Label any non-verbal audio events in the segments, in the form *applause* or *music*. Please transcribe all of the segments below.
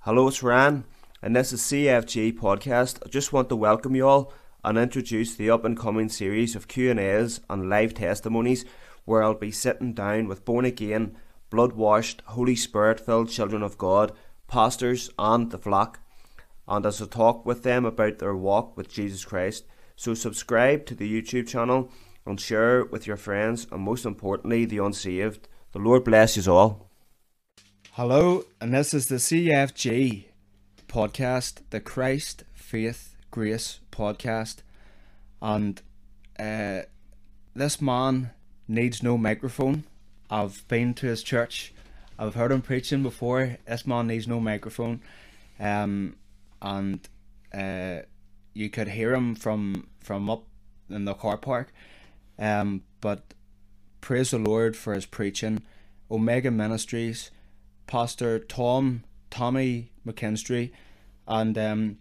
Hello, it's Ryan, and this is CFG Podcast. I just want to welcome you all and introduce the up and coming series of Q&As and live testimonies where I'll be sitting down with born again, blood washed, Holy Spirit filled children of God, pastors and the flock, and as I talk with them about their walk with Jesus Christ. So subscribe to the YouTube channel and share with your friends and most importantly the unsaved. The Lord bless you all. Hello, and this is the CFG podcast, the Christ Faith Grace podcast. And uh, this man needs no microphone. I've been to his church, I've heard him preaching before. This man needs no microphone. Um, and uh, you could hear him from, from up in the car park. Um, but praise the Lord for his preaching. Omega Ministries Pastor Tom Tommy McKinstry, and um,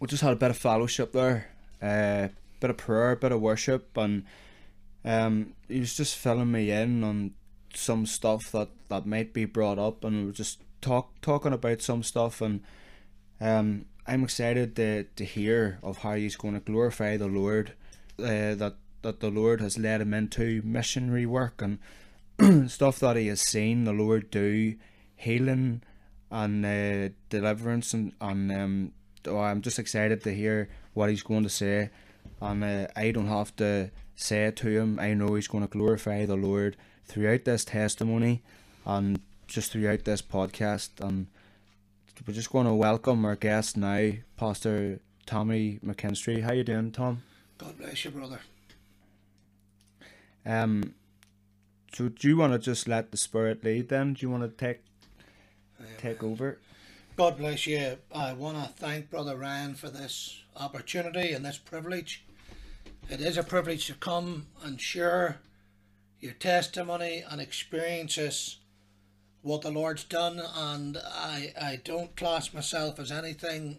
we just had a bit of fellowship there, uh, bit of prayer, a bit of worship, and um, he was just filling me in on some stuff that, that might be brought up, and we were just talk talking about some stuff, and um, I'm excited to, to hear of how he's going to glorify the Lord, uh, that that the Lord has led him into missionary work and *clears throat* stuff that he has seen the Lord do healing and uh, deliverance and, and um, oh, I'm just excited to hear what he's going to say. And uh, I don't have to say it to him. I know he's going to glorify the Lord throughout this testimony and just throughout this podcast. And we're just going to welcome our guest now Pastor Tommy McKinstry how you doing Tom God bless you brother um so do you want to just let the spirit lead then do you want to take take over. God bless you. I want to thank Brother Ryan for this opportunity and this privilege. It is a privilege to come and share your testimony and experiences, what the Lord's done, and I, I don't class myself as anything.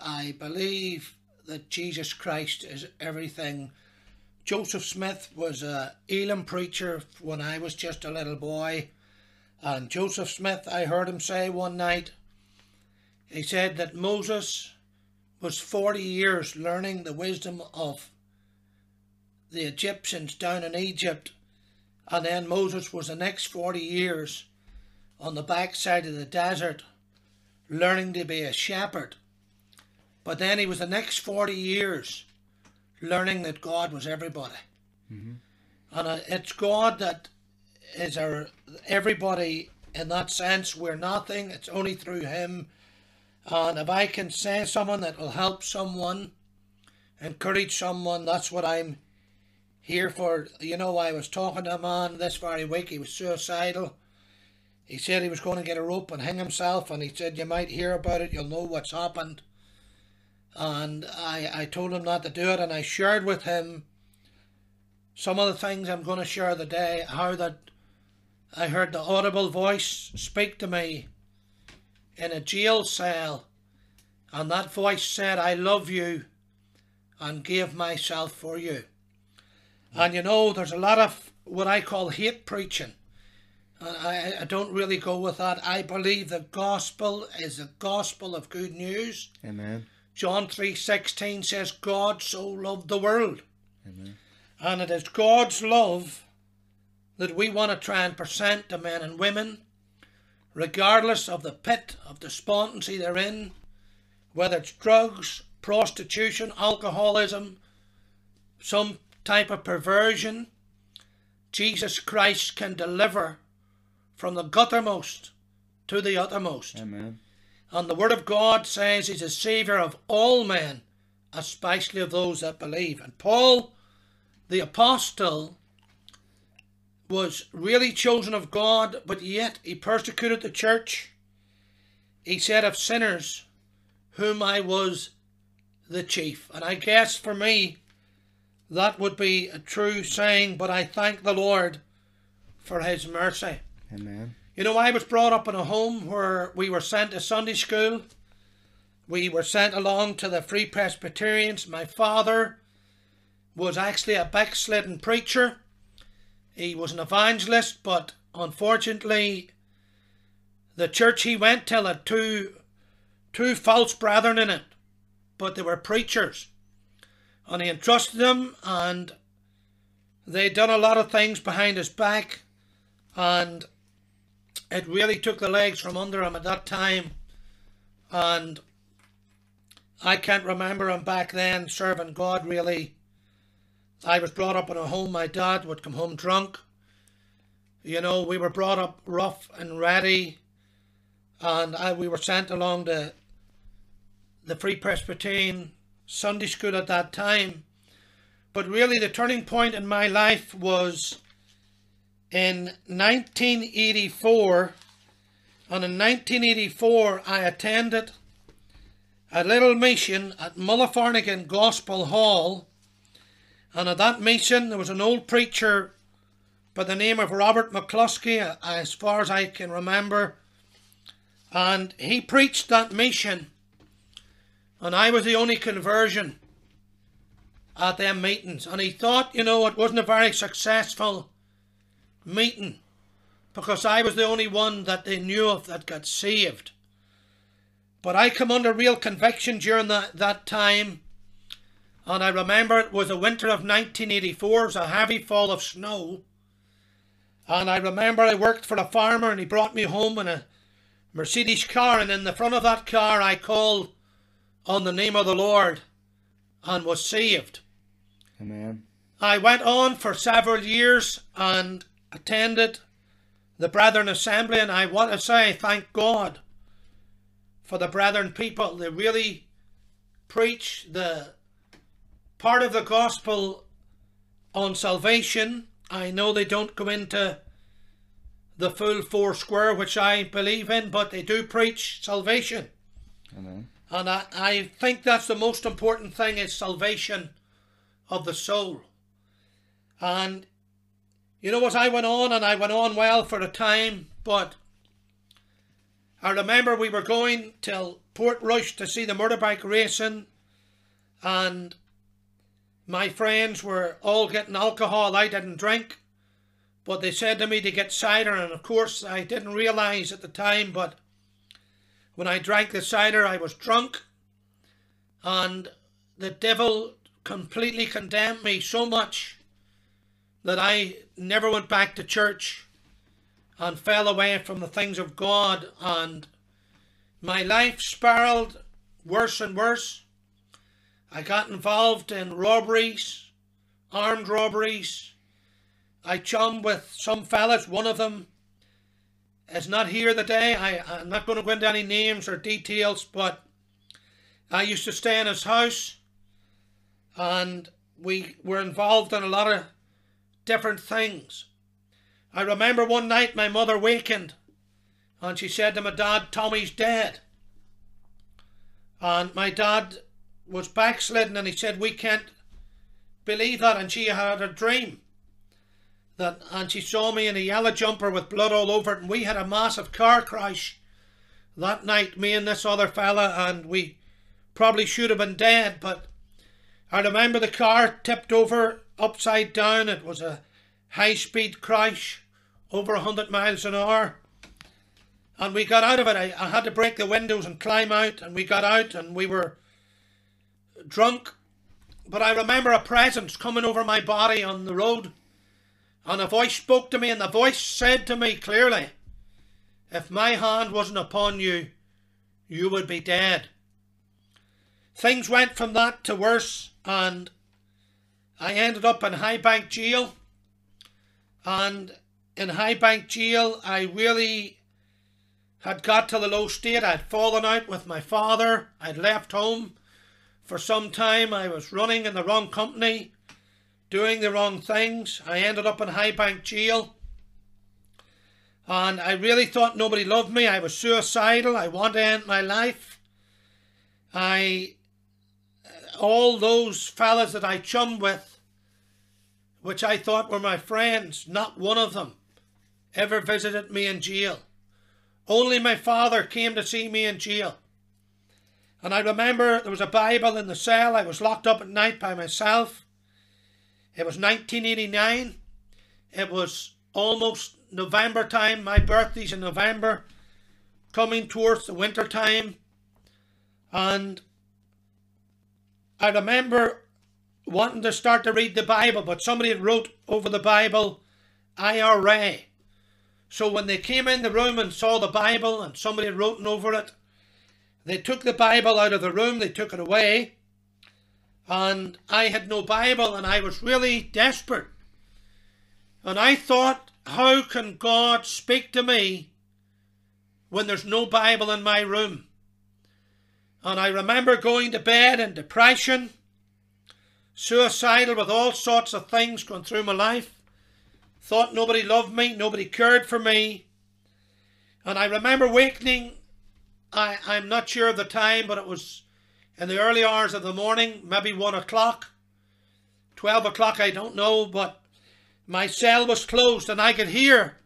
I believe that Jesus Christ is everything. Joseph Smith was a Elim preacher when I was just a little boy and Joseph Smith, I heard him say one night, he said that Moses was 40 years learning the wisdom of the Egyptians down in Egypt, and then Moses was the next 40 years on the backside of the desert learning to be a shepherd. But then he was the next 40 years learning that God was everybody. Mm-hmm. And it's God that is our everybody in that sense. We're nothing. It's only through Him. And if I can say someone that will help someone, encourage someone, that's what I'm here for. You know, I was talking to a man this very week. He was suicidal. He said he was going to get a rope and hang himself, and he said you might hear about it. You'll know what's happened. And I, I told him not to do it, and I shared with him some of the things I'm going to share today. How that I heard the audible voice speak to me in a jail cell, and that voice said, I love you and gave myself for you. And you know, there's a lot of what I call hate preaching. I, I don't really go with that. I believe the gospel is the gospel of good news. Amen. John 3.16 says, God so loved the world. Amen. And it is God's love that we want to try and present to men and women, regardless of the pit of despondency they're in, whether it's drugs, prostitution, alcoholism, some type of perversion, Jesus Christ can deliver from the guttermost to the uttermost. Amen. And the Word of God says He's a Saviour of all men, especially of those that believe. And Paul, the Apostle, was really chosen of God, but yet he persecuted the church. He said of sinners, whom I was the chief. And I guess for me, that would be a true saying, but I thank the Lord for his mercy. Amen. You know, I was brought up in a home where we were sent to Sunday school. we were sent along to the Free Presbyterians. My father was actually a backslidden preacher. He was an evangelist, but unfortunately, the church he went to had two, two false brethren in it, but they were preachers. And he entrusted them, and they'd done a lot of things behind his back, and it really took the legs from under him at that time. And I can't remember him back then serving God really. I was brought up in a home, my dad would come home drunk. You know, we were brought up rough and ready, and I, we were sent along to the Free Presbyterian Sunday school at that time. But really, the turning point in my life was in 1984. And in 1984, I attended a little mission at Mullafernaghan Gospel Hall. And at that mission, there was an old preacher by the name of Robert McCluskey, as far as I can remember. And he preached that mission. And I was the only conversion at them meetings. And he thought, you know, it wasn't a very successful meeting because I was the only one that they knew of that got saved. But I come under real conviction during that, that time. And I remember it was a winter of 1984, it was a heavy fall of snow. And I remember I worked for a farmer and he brought me home in a Mercedes car. And in the front of that car, I called on the name of the Lord and was saved. Amen. I went on for several years and attended the Brethren Assembly, and I want to say thank God for the Brethren people. They really preach the part of the gospel on salvation. I know they don't go into the full four square, which I believe in, but they do preach salvation. Amen. And I, I think that's the most important thing is salvation of the soul. And you know what, I went on and I went on well for a time, but I remember we were going till Portrush to see the motorbike racing and my friends were all getting alcohol. I didn't drink, but they said to me to get cider, and of course I didn't realise at the time, but when I drank the cider, I was drunk, and the devil completely condemned me so much that I never went back to church and fell away from the things of God, and my life spiraled worse and worse. I got involved in robberies, armed robberies. I chummed with some fellas, one of them is not here today. I, I'm not going to go into any names or details, but I used to stay in his house and we were involved in a lot of different things. I remember one night my mother wakened and she said to my dad, Tommy's dead. And my dad was backslidden and he said, We can't believe that. And she had a dream that and she saw me in a yellow jumper with blood all over it and we had a massive car crash that night me and this other fella and we probably should have been dead but I remember the car tipped over upside down. It was a high speed crash over a hundred miles an hour. And we got out of it. I, I had to break the windows and climb out and we got out and we were drunk. But I remember a presence coming over my body on the road and a voice spoke to me, and the voice said to me clearly, If my hand wasn't upon you, you would be dead. Things went from that to worse, and I ended up in Hydebank Jail. And in Hydebank Jail, I really had got to the low state. I'd fallen out with my father. I'd left home for some time. I was running in the wrong company doing the wrong things. I ended up in Hydebank Jail. And I really thought nobody loved me. I was suicidal. I wanted to end my life. I, all those fellas that I chummed with, which I thought were my friends, not one of them ever visited me in jail. Only my father came to see me in jail. And I remember there was a Bible in the cell. I was locked up at night by myself. It was 1989. It was almost November time. My birthday's in November, coming towards the winter time. And I remember wanting to start to read the Bible, but somebody had wrote over the Bible, IRA. So when they came in the room and saw the Bible and somebody had written over it, they took the Bible out of the room, they took it away, and I had no Bible and I was really desperate. And I thought, how can God speak to me when there's no Bible in my room? And I remember going to bed in depression, suicidal with all sorts of things going through my life. Thought nobody loved me, nobody cared for me. And I remember wakening, I, I'm not sure of the time, but it was in the early hours of the morning, maybe one o'clock, 12 o'clock, I don't know, but my cell was closed and I could hear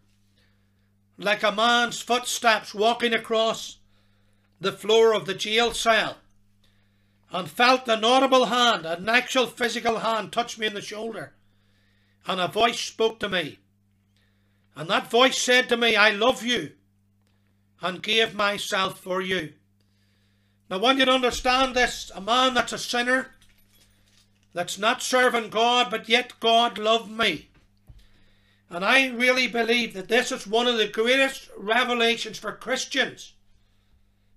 like a man's footsteps walking across the floor of the jail cell and felt an audible hand, an actual physical hand, touch me in the shoulder. And a voice spoke to me. And that voice said to me, I love you and gave myself for you. Now, I want you to understand this a man that's a sinner, that's not serving God, but yet God loved me. And I really believe that this is one of the greatest revelations for Christians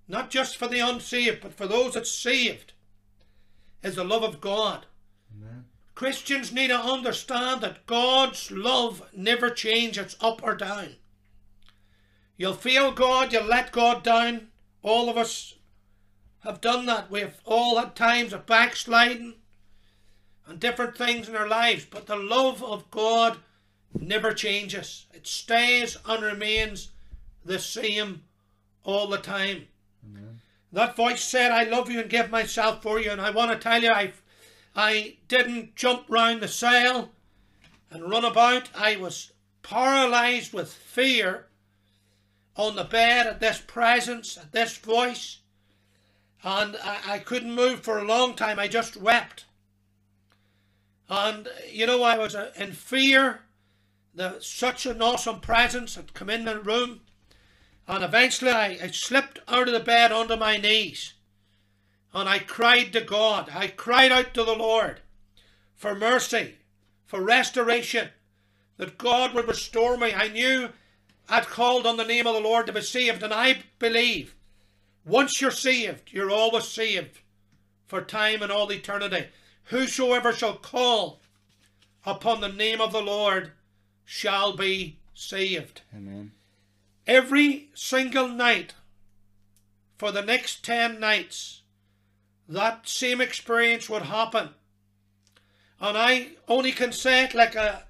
not just for the unsaved, but for those that saved, is the love of God. Amen. Christians need to understand that God's love never changes up or down. You'll feel God, you'll let God down. All of us have done that. We've all had times of backsliding and different things in our lives, but the love of God never changes. It stays and remains the same all the time. That voice said, I love you and give myself for you. And I want to tell you, I, I didn't jump round the cell and run about. I was paralyzed with fear on the bed at this presence, at this voice. And I, I couldn't move for a long time. I just wept. And, you know, I was uh, in fear. The, such an awesome presence had come in the room. And eventually I, I slipped out of the bed onto my knees. And I cried to God. I cried out to the Lord for mercy, for restoration, that God would restore me. I knew I'd called on the name of the Lord to be saved, and I believe once you're saved, you're always saved for time and all eternity. Whosoever shall call upon the name of the Lord shall be saved. Amen every single night for the next 10 nights, that same experience would happen. And I only can say it like a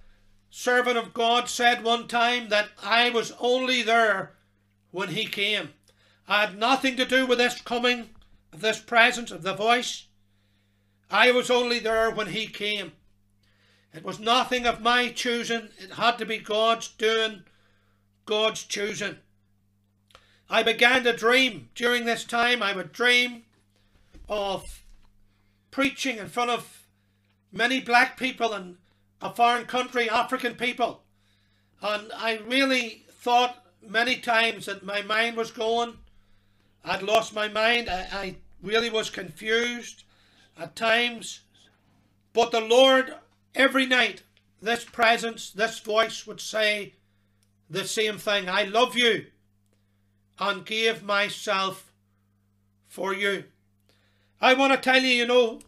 servant of God said one time that I was only there when he came. I had nothing to do with this coming, this presence, of the voice. I was only there when he came. It was nothing of my choosing. It had to be God's doing God's choosing. I began to dream during this time. I would dream of preaching in front of many black people in a foreign country, African people. And I really thought many times that my mind was going. I'd lost my mind. I, I really was confused at times. But the Lord, every night, this presence, this voice would say, the same thing. I love you and gave myself for you. I want to tell you, you know,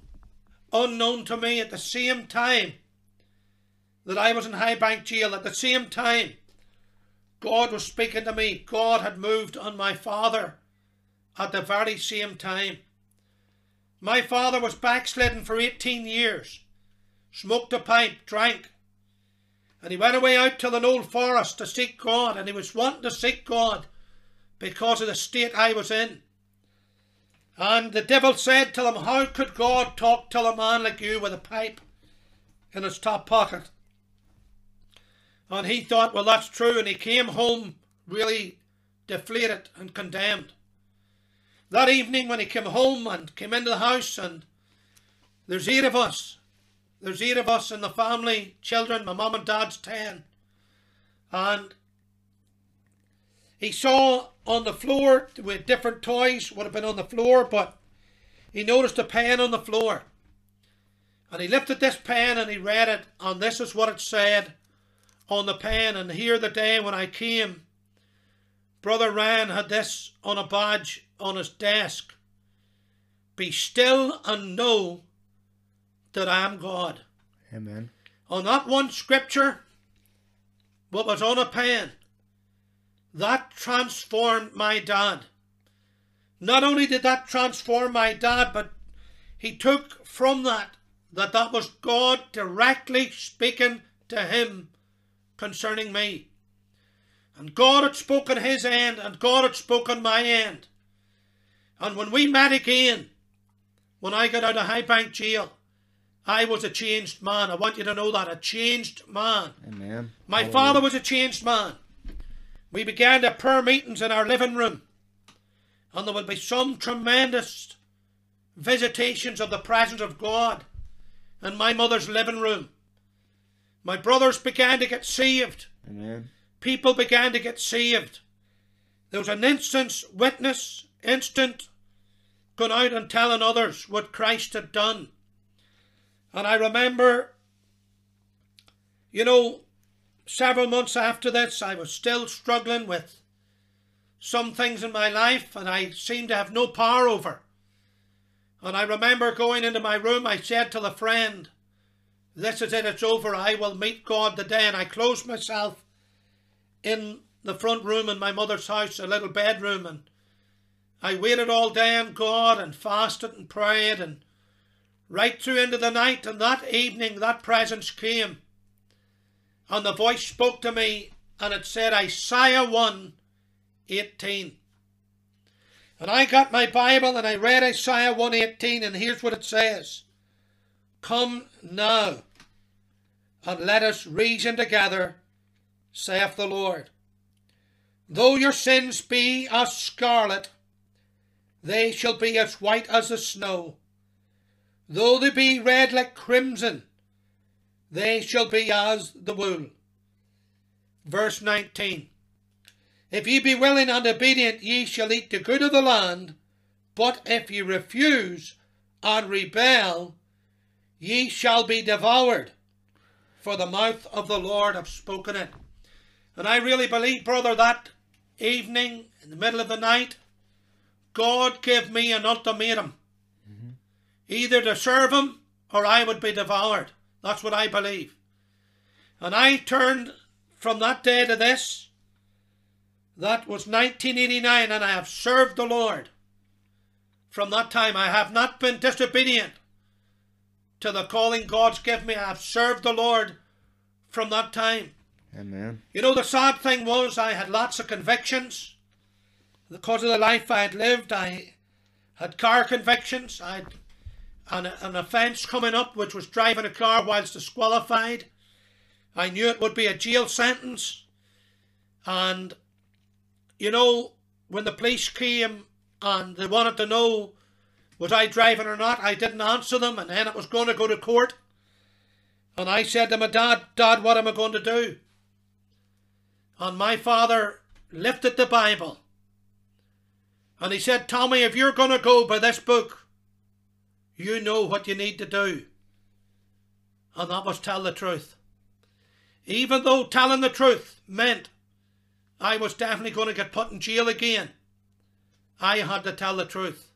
unknown to me at the same time that I was in Hydebank Jail, at the same time, God was speaking to me. God had moved on my father at the very same time. My father was backslidden for 18 years, smoked a pipe, drank, and he went away out to the old forest to seek God, and he was wanting to seek God because of the state I was in. And the devil said to him, How could God talk to a man like you with a pipe in his top pocket? And he thought, Well, that's true. And he came home really deflated and condemned. that evening when he came home and came into the house and there's eight of us. There's eight of us in the family, children, my mum and dad's ten. And he saw on the floor with different toys would have been on the floor, but he noticed a pen on the floor. And he lifted this pen and he read it, and this is what it said on the pen. And here the day when I came, Brother Ryan had this on a badge on his desk. Be still and know that I am God. Amen. On that one scripture, what was on a pen, that transformed my dad. Not only did that transform my dad, but he took from that that that was God directly speaking to him concerning me. And God had spoken his end, and God had spoken my end. And when we met again, when I got out of Hydebank jail, I was a changed man. I want you to know that. A changed man. Amen. My Hallelujah. father was a changed man. We began to prayer meetings in our living room. And there would be some tremendous visitations of the presence of God in my mother's living room. My brothers began to get saved. Amen. People began to get saved. There was an instant witness, instant going out and telling others what Christ had done. And I remember, you know, several months after this, I was still struggling with some things in my life and I seemed to have no power over. And I remember going into my room, I said to the friend, This is it, it's over, I will meet God today. And I closed myself in the front room in my mother's house, a little bedroom, and I waited all day on God and fasted and prayed and right through into the night. And that evening, that presence came, and the voice spoke to me, and it said, Isaiah 1 18. And I got my Bible and I read Isaiah 118, and here's what it says Come now, and let us reason together, saith the Lord. Though your sins be as scarlet, they shall be as white as the snow. Though they be red like crimson, they shall be as the wool. Verse 19 If ye be willing and obedient, ye shall eat the good of the land. But if ye refuse and rebel, ye shall be devoured. For the mouth of the Lord have spoken it. And I really believe, brother, that evening, in the middle of the night, God gave me an ultimatum. Either to serve him or I would be devoured. That's what I believe. And I turned from that day to this. That was 1989, and I have served the Lord. From that time, I have not been disobedient to the calling God's given me. I have served the Lord from that time. Amen. You know, the sad thing was I had lots of convictions. Because of the life I had lived, I had car convictions. I had an, an offence coming up, which was driving a car whilst disqualified. I knew it would be a jail sentence. And, you know, when the police came and they wanted to know was I driving or not, I didn't answer them, and then it was going to go to court. And I said to my dad, Dad, what am I going to do? And my father lifted the Bible and he said, Tommy, if you're going to go by this book, you know what you need to do. And that was tell the truth. Even though telling the truth meant I was definitely going to get put in jail again, I had to tell the truth.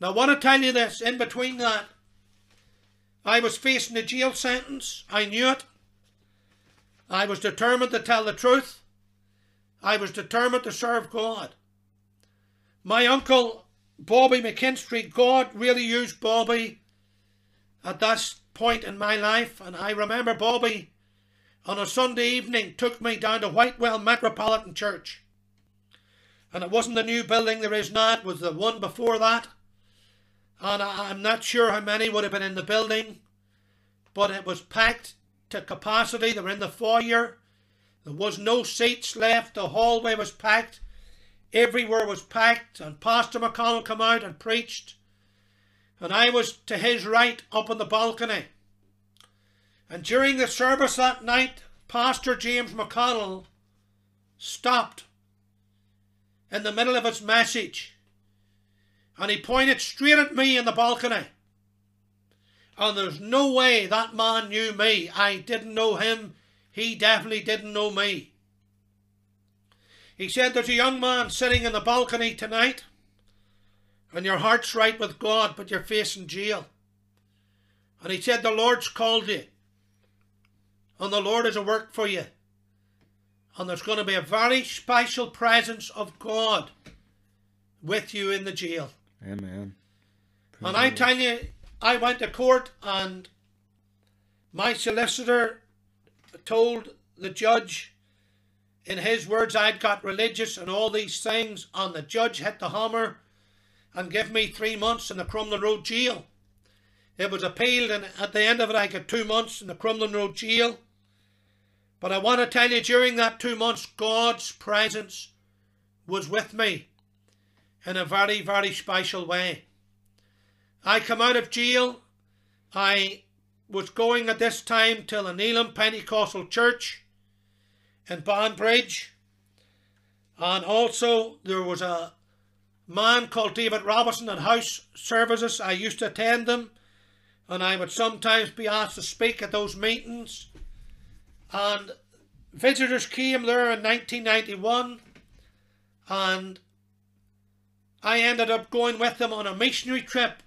Now, I want to tell you this in between that, I was facing a jail sentence. I knew it. I was determined to tell the truth. I was determined to serve God. My uncle, Bobby McKinstry, God really used Bobby at that point in my life. And I remember Bobby on a Sunday evening took me down to Whitewell Metropolitan Church. And it wasn't the new building there is now, it was the one before that. And I, I'm not sure how many would have been in the building, but it was packed to capacity. They were in the foyer. There was no seats left. The hallway was packed. Everywhere was packed, and Pastor McConnell come out and preached, and I was to his right up on the balcony. And during the service that night, Pastor James McConnell stopped in the middle of his message and he pointed straight at me in the balcony. And there's no way that man knew me. I didn't know him. He definitely didn't know me. He said, There's a young man sitting in the balcony tonight, and your heart's right with God, but you're facing jail. And he said, The Lord's called you, and the Lord has a work for you. And there's going to be a very special presence of God with you in the jail. Amen. Praise And I tell you, I went to court and my solicitor told the judge, in his words, I'd got religious and all these things, and the judge hit the hammer and gave me three months in the Crumlin Road jail. It was appealed, and at the end of it, I got two months in the Crumlin Road jail. But I want to tell you, during that two months, God's presence was with me in a very, very special way. I come out of jail. I was going at this time to the Elim Pentecostal Church in Banbridge. And also there was a man called David Robinson at house services. I used to attend them and I would sometimes be asked to speak at those meetings. And visitors came there in 1991 and I ended up going with them on a missionary trip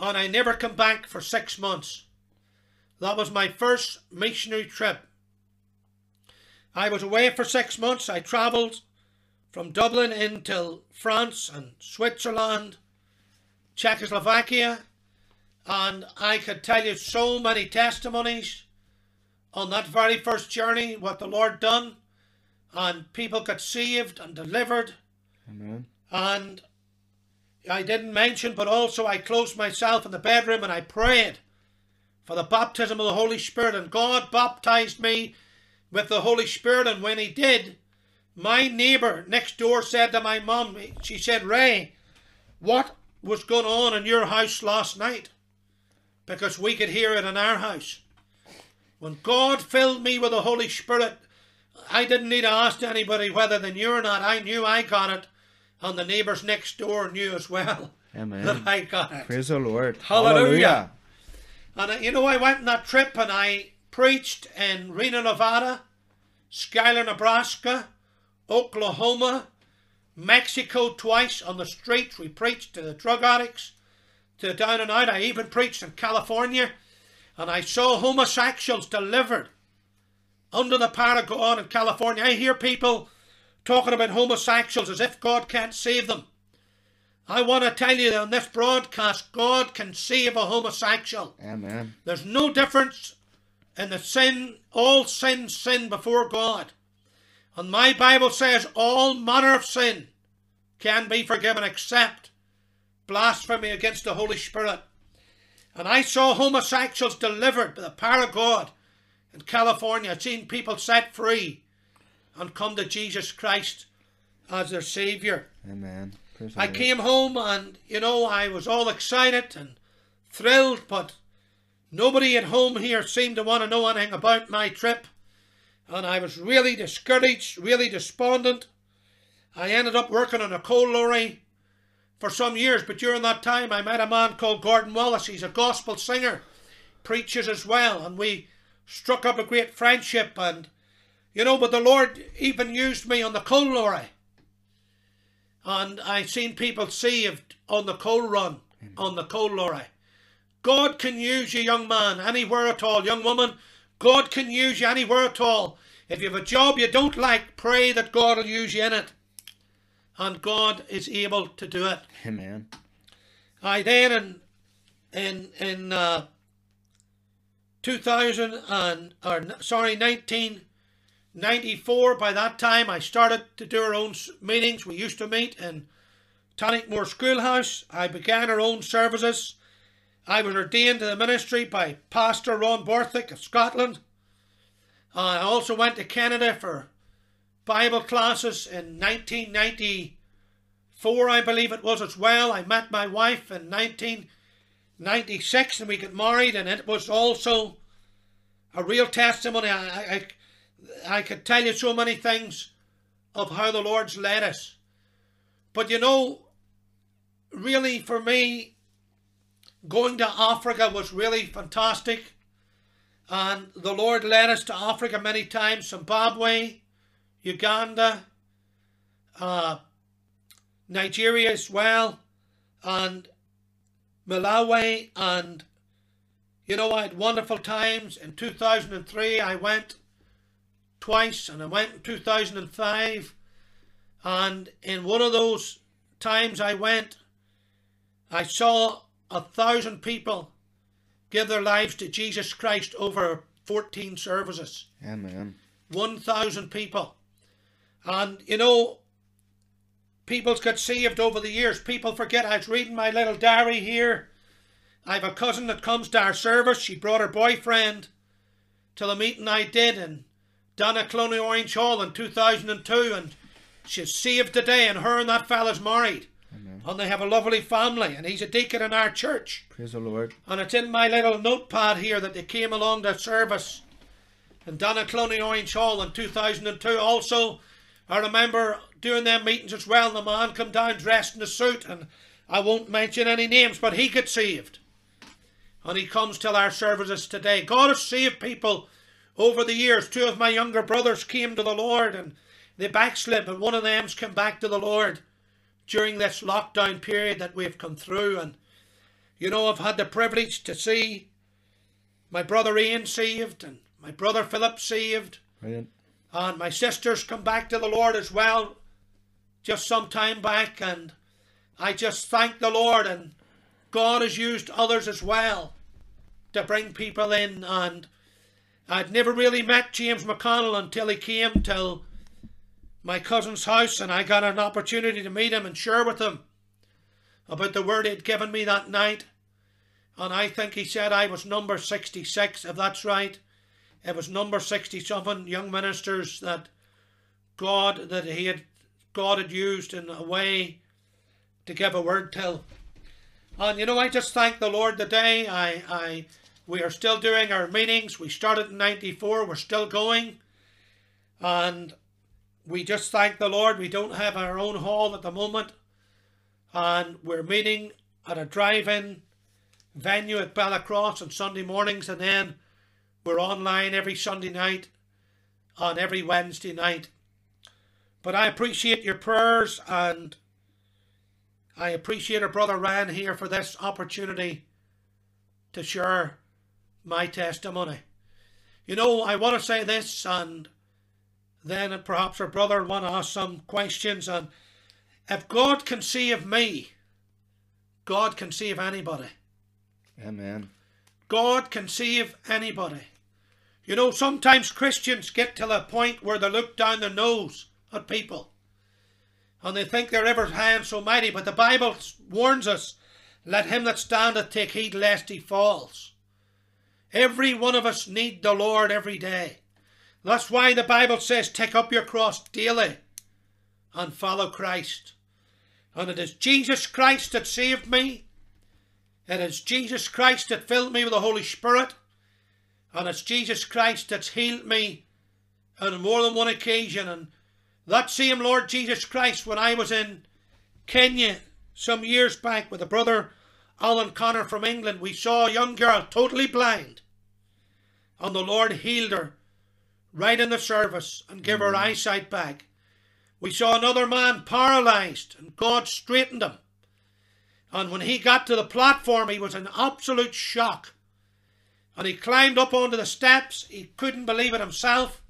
and I never come back for six months. That was my first missionary trip. I was away for six months. I travelled from Dublin into France and Switzerland, Czechoslovakia, and I could tell you so many testimonies on that very first journey, what the Lord done, and people got saved and delivered. Amen. And I didn't mention, but also I closed myself in the bedroom and I prayed for the baptism of the Holy Spirit. And God baptized me with the Holy Spirit. And when He did, my neighbour next door said to my mum, she said, Ray, what was going on in your house last night? Because we could hear it in our house. When God filled me with the Holy Spirit, I didn't need to ask anybody whether they knew or not. I knew I got it, and the neighbours next door knew as well *laughs* Amen. that I got it. Praise the Lord. Hallelujah. And uh, you know, I went on that trip and I preached in Reno, Nevada, Schuyler, Nebraska, Oklahoma, Mexico twice on the streets. We preached to the drug addicts, to the down and out. I even preached in California, and I saw homosexuals delivered under the power of God in California. I hear people talking about homosexuals as if God can't save them. I want to tell you that on this broadcast, God can save a homosexual. Amen. There's no difference in the sin, all sin, sin before God. And my Bible says all manner of sin can be forgiven except blasphemy against the Holy Spirit. And I saw homosexuals delivered by the power of God in California. Seen people set free and come to Jesus Christ as their Saviour. Amen. I came home and, you know, I was all excited and thrilled, but nobody at home here seemed to want to know anything about my trip. And I was really discouraged, really despondent. I ended up working on a coal lorry for some years, but during that time I met a man called Gordon Wallace. He's a gospel singer, preaches as well, and we struck up a great friendship. And, you know, but the Lord even used me on the coal lorry and I've seen people saved on the coal run, on the coal lorry. God can use you, young man, anywhere at all, young woman. God can use you anywhere at all. If you have a job you don't like, pray that God will use you in it. And God is able to do it. Amen. I then in in in uh, 2000 and or sorry 1994 by that time I started to do our own meetings we used to meet in Tannaghmore Schoolhouse I began our own services I was ordained to the ministry by Pastor Ron Borthwick of Scotland I also went to Canada for Bible classes in 1994, I believe it was as well. I met my wife in 1996 and we got married, and it was also a real testimony. I, I, I could tell you so many things of how the Lord's led us. But you know, really for me, going to Africa was really fantastic. And the Lord led us to Africa many times Zimbabwe, Uganda, uh, Nigeria as well, and Malawi. And, you know, I had wonderful times. In 2003, I went twice, and I went in 2005. And in one of those times I went, I saw a thousand people give their lives to Jesus Christ over 14 services. Amen. 1,000 people. And, you know, people's got saved over the years. People forget. I was reading my little diary here. I have a cousin that comes to our service. She brought her boyfriend to the meeting I did in Donaghcloney Orange Hall in 2002. And she's saved today, and her and that fella's married. Amen. And they have a lovely family, and he's a deacon in our church. Praise the Lord. And it's in my little notepad here that they came along the service in Donaghcloney Orange Hall in 2002. Also, I remember doing them meetings as well, and the man come down dressed in a suit, and I won't mention any names, but he got saved. And he comes to our services today. God has saved people over the years. Two of my younger brothers came to the Lord, and they backslid, but one of them's come back to the Lord during this lockdown period that we've come through. And, you know, I've had the privilege to see my brother Ian saved and my brother Philip saved. Brilliant. And my sisters come back to the Lord as well just some time back. And I just thank the Lord. And God has used others as well to bring people in. And I'd never really met James McConnell until he came till my cousin's house. And I got an opportunity to meet him and share with him about the word he'd given me that night. And I think he said I was number 66, if that's right. It was number 67 young ministers that God, that he had, God had used in a way to give a word to. And you know, I just thank the Lord today. I, I, we are still doing our meetings. We started in 94. We're still going. And we just thank the Lord. We don't have our own hall at the moment. And we're meeting at a drive-in venue at Bellacross on Sunday mornings. And then we're online every Sunday night and every Wednesday night. But I appreciate your prayers and I appreciate our brother Ryan here for this opportunity to share my testimony. You know, I want to say this and then perhaps her brother want to ask some questions and if God can save me, God can save anybody. Amen. God can save anybody. You know, sometimes Christians get to the point where they look down their nose at people and they think they're ever high and so mighty, but the Bible warns us, let him that standeth take heed lest he falls. Every one of us need the Lord every day. That's why the Bible says, take up your cross daily and follow Christ. And it is Jesus Christ that saved me. It is Jesus Christ that filled me with the Holy Spirit. And it's Jesus Christ that's healed me on more than one occasion. And that same Lord Jesus Christ, when I was in Kenya some years back with a brother, Alan Connor from England, we saw a young girl totally blind. And the Lord healed her right in the service and give her mm. eyesight back. We saw another man paralyzed and God straightened him. And when he got to the platform, he was in absolute shock. And he climbed up onto the steps. He couldn't believe it himself.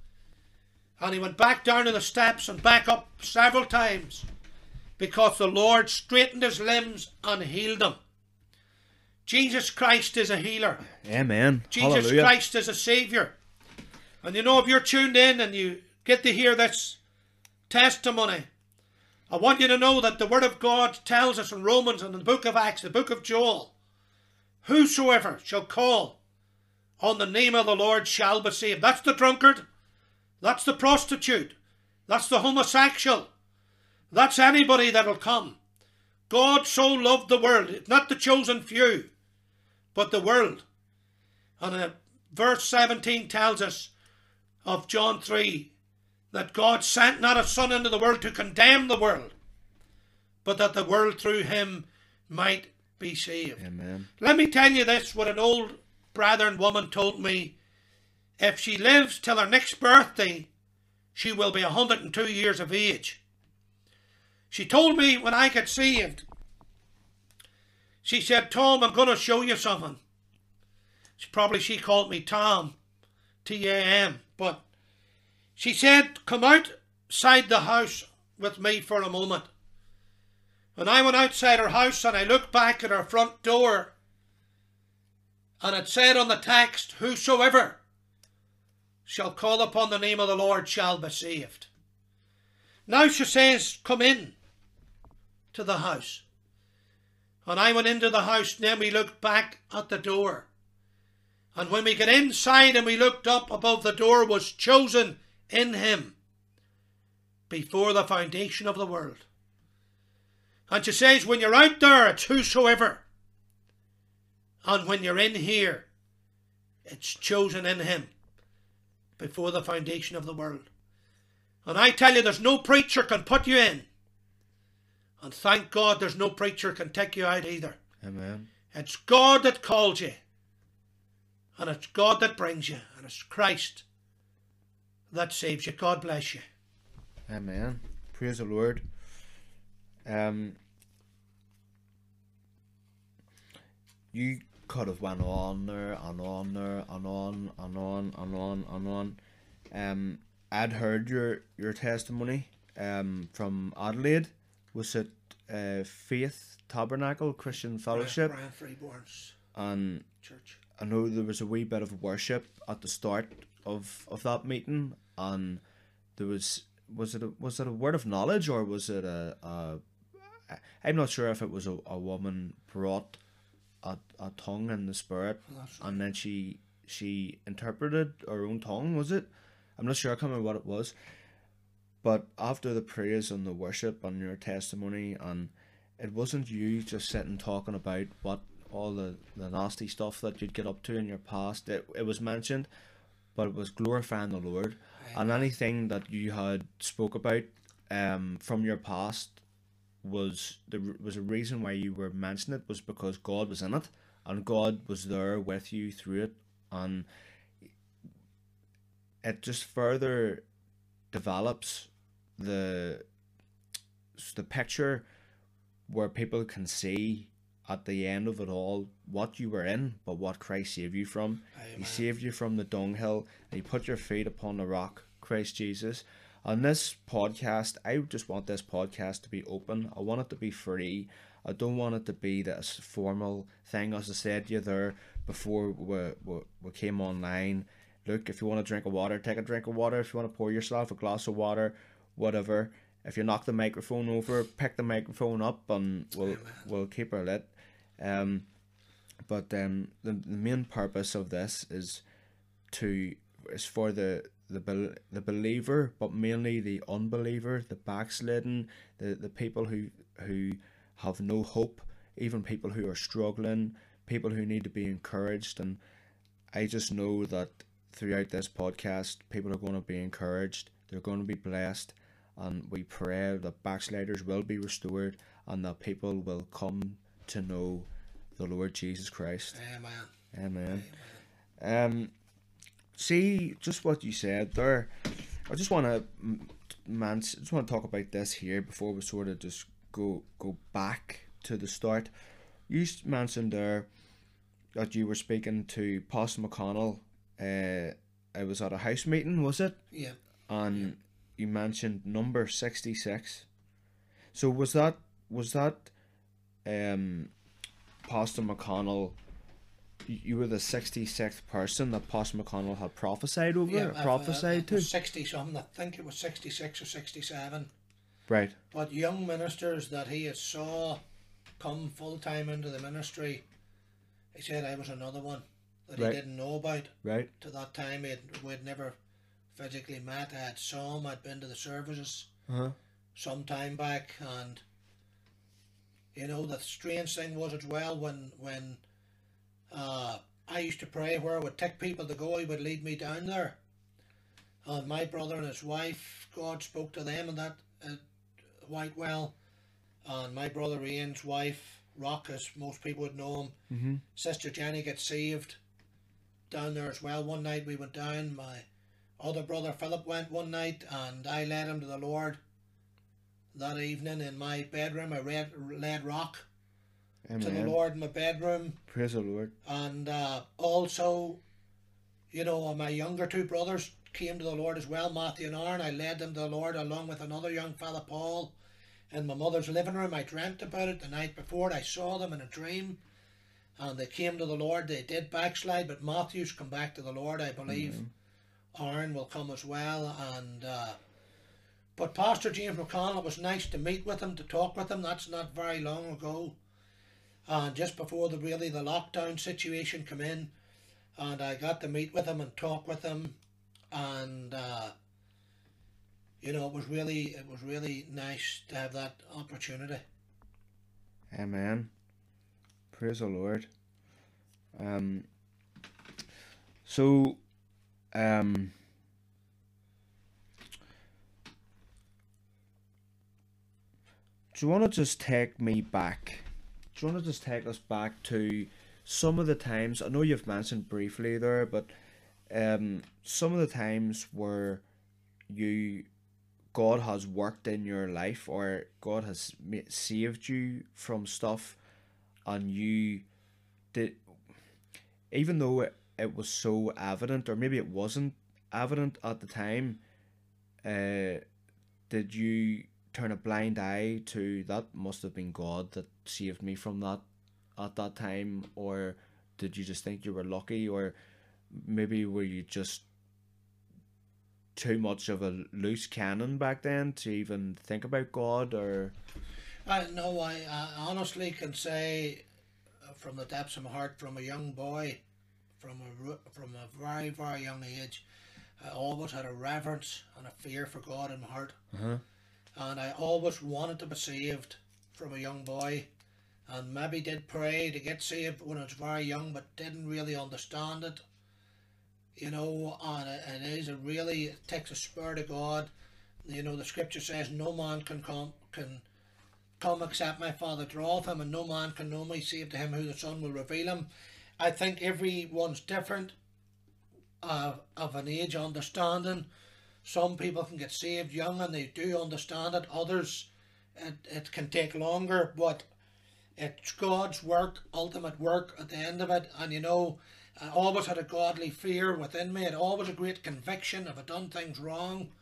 And he went back down to the steps and back up several times because the Lord straightened his limbs and healed him. Jesus Christ is a healer. Amen. Jesus Hallelujah. Christ is a Saviour. And you know, if you're tuned in and you get to hear this testimony, I want you to know that the Word of God tells us in Romans and in the book of Acts, the book of Joel, whosoever shall call on the name of the Lord shall be saved. That's the drunkard, that's the prostitute, That's the homosexual. That's anybody that'll come. God so loved the world, not the chosen few, but the world. And uh, verse 17 tells us of John 3 that God sent not a son into the world to condemn the world, but that the world through him might be saved. Amen. Let me tell you this what an old brother and woman told me. If she lives till her next birthday, she will be 102 years of age. She told me when I got saved, she said, Tom, I'm going to show you something. She, probably she called me Tom, T A M, but she said, come outside the house with me for a moment. And I went outside her house and I looked back at her front door and it said on the text, Whosoever shall call upon the name of the Lord shall be saved. Now she says, Come in to the house. And I went into the house, and then we looked back at the door. And when we got inside and we looked up above the door was chosen in him before the foundation of the world. And she says, when you're out there, it's whosoever. And when you're in here, it's chosen in him before the foundation of the world. And I tell you, there's no preacher can put you in. And thank God there's no preacher can take you out either. Amen. It's God that called you. And it's God that brings you. And it's Christ that saves you. God bless you. Amen. Praise the Lord. Um, you could have went on there and on there and on and on and on and on. Um, I'd heard your your testimony um from Adelaide. Was it uh, Faith Tabernacle Christian Fellowship? Brian Freeborn's And church. I know there was a wee bit of worship at the start of of that meeting, and there was was it a, was it a word of knowledge or was it a, a I'm not sure if it was a, a woman brought a, a tongue in the spirit and then she she interpreted her own tongue was it? I'm not sure I can't remember what it was. But after the praise and the worship and your testimony and it wasn't you just sitting talking about what all the, the nasty stuff that you'd get up to in your past. It, it was mentioned but it was glorifying the Lord. And anything that you had spoke about um from your past was there was a reason why you were mentioning it was because God was in it and God was there with you through it. And it just further develops the the picture where people can see at the end of it all what you were in but what Christ saved you from. He saved you from the dunghill and he put your feet upon the rock Christ Jesus. On this podcast I just want this podcast to be open. I want it to be free. I don't want it to be this formal thing. As I said to you there before we, we, we came online look if you want to drink of water take a drink of water. If you want to pour yourself a glass of water whatever. If you knock the microphone over pick the microphone up and we'll we'll keep her lit um but um the, the main purpose of this is to is for the the bel- the believer but mainly the unbeliever the backslidden the the people who who have no hope even people who are struggling people who need to be encouraged. And I just know that throughout this podcast, people are going to be encouraged, they're going to be blessed, and we pray that backsliders will be restored and that people will come to know the Lord Jesus Christ. Amen. Amen. Um, see, just what you said there. I just want to, man, I just want to talk about this here before we sort of just go go back to the start. You mentioned there that you were speaking to Pastor McConnell. Uh, it was at a house meeting, was it? Yeah. And you mentioned number sixty six. So was that was that, um, Pastor McConnell? you- were the sixty sixth person that Pastor McConnell had prophesied over, Yeah, uh, prophesied to. 60 something. I think it was 66 or 67. Right. But young ministers that he had saw come full time into the ministry, he said I was another one that Right. he didn't know about. Right. To that time, he'd, we'd never physically met. I had some. I'd been to the services Uh-huh. some time back, and you know the strange thing was as well when when uh, I used to pray where I would take people to go, he would lead me down there. And my brother and his wife, God spoke to them in that uh, Whitewell, and my brother Ian's wife, Rock, as most people would know him, Mm-hmm. Sister Jenny gets saved down there as well. One night we went down. My other brother Philip went one night, and I led him to the Lord. That evening in my bedroom, I read, led Rock to the Lord in my bedroom, Praise the Lord. and uh, also, you know, my younger two brothers came to the Lord as well, Matthew and Aaron. I led them to the Lord along with another young fella, Paul, in my mother's living room. I dreamt about it the night before. I saw them in a dream, and they came to the Lord. They did backslide, but Matthew's come back to the Lord, I believe. Aaron will come as well, and. Uh, but Pastor James McConnell, it was nice to meet with him, to talk with him. That's not very long ago and just before the really the lockdown situation come in and I got to meet with him and talk with him and uh, you know it was really it was really nice to have that opportunity Amen. Praise the Lord. Um. So, um. Do you want to just take me back? Do you want to just take us back to some of the times? I know you've mentioned briefly there, but um, some of the times where you God has worked in your life or God has saved you from stuff and you did even though it, it was so evident or maybe it wasn't evident at the time uh did you turn a blind eye to that must have been God that saved me from that at that time or did you just think you were lucky or maybe were you just too much of a loose cannon back then to even think about God or I no I, I honestly can say uh, from the depths of my heart from a young boy from a from a very very young age I always had a reverence and a fear for God in my heart uh-huh. And I always wanted to be saved from a young boy. And maybe did pray to get saved when I was very young but didn't really understand it you know and it, it is a really it takes a spirit of God. You know the scripture says no man can come can come except my father draweth him and no man can know me save to him who the son will reveal him. I think everyone's different uh, of an age understanding some people can get saved young and they do understand it. Others, it, it can take longer, but it's God's work, ultimate work at the end of it. And you know, I always had a godly fear within me. It always a great conviction if I done things wrong.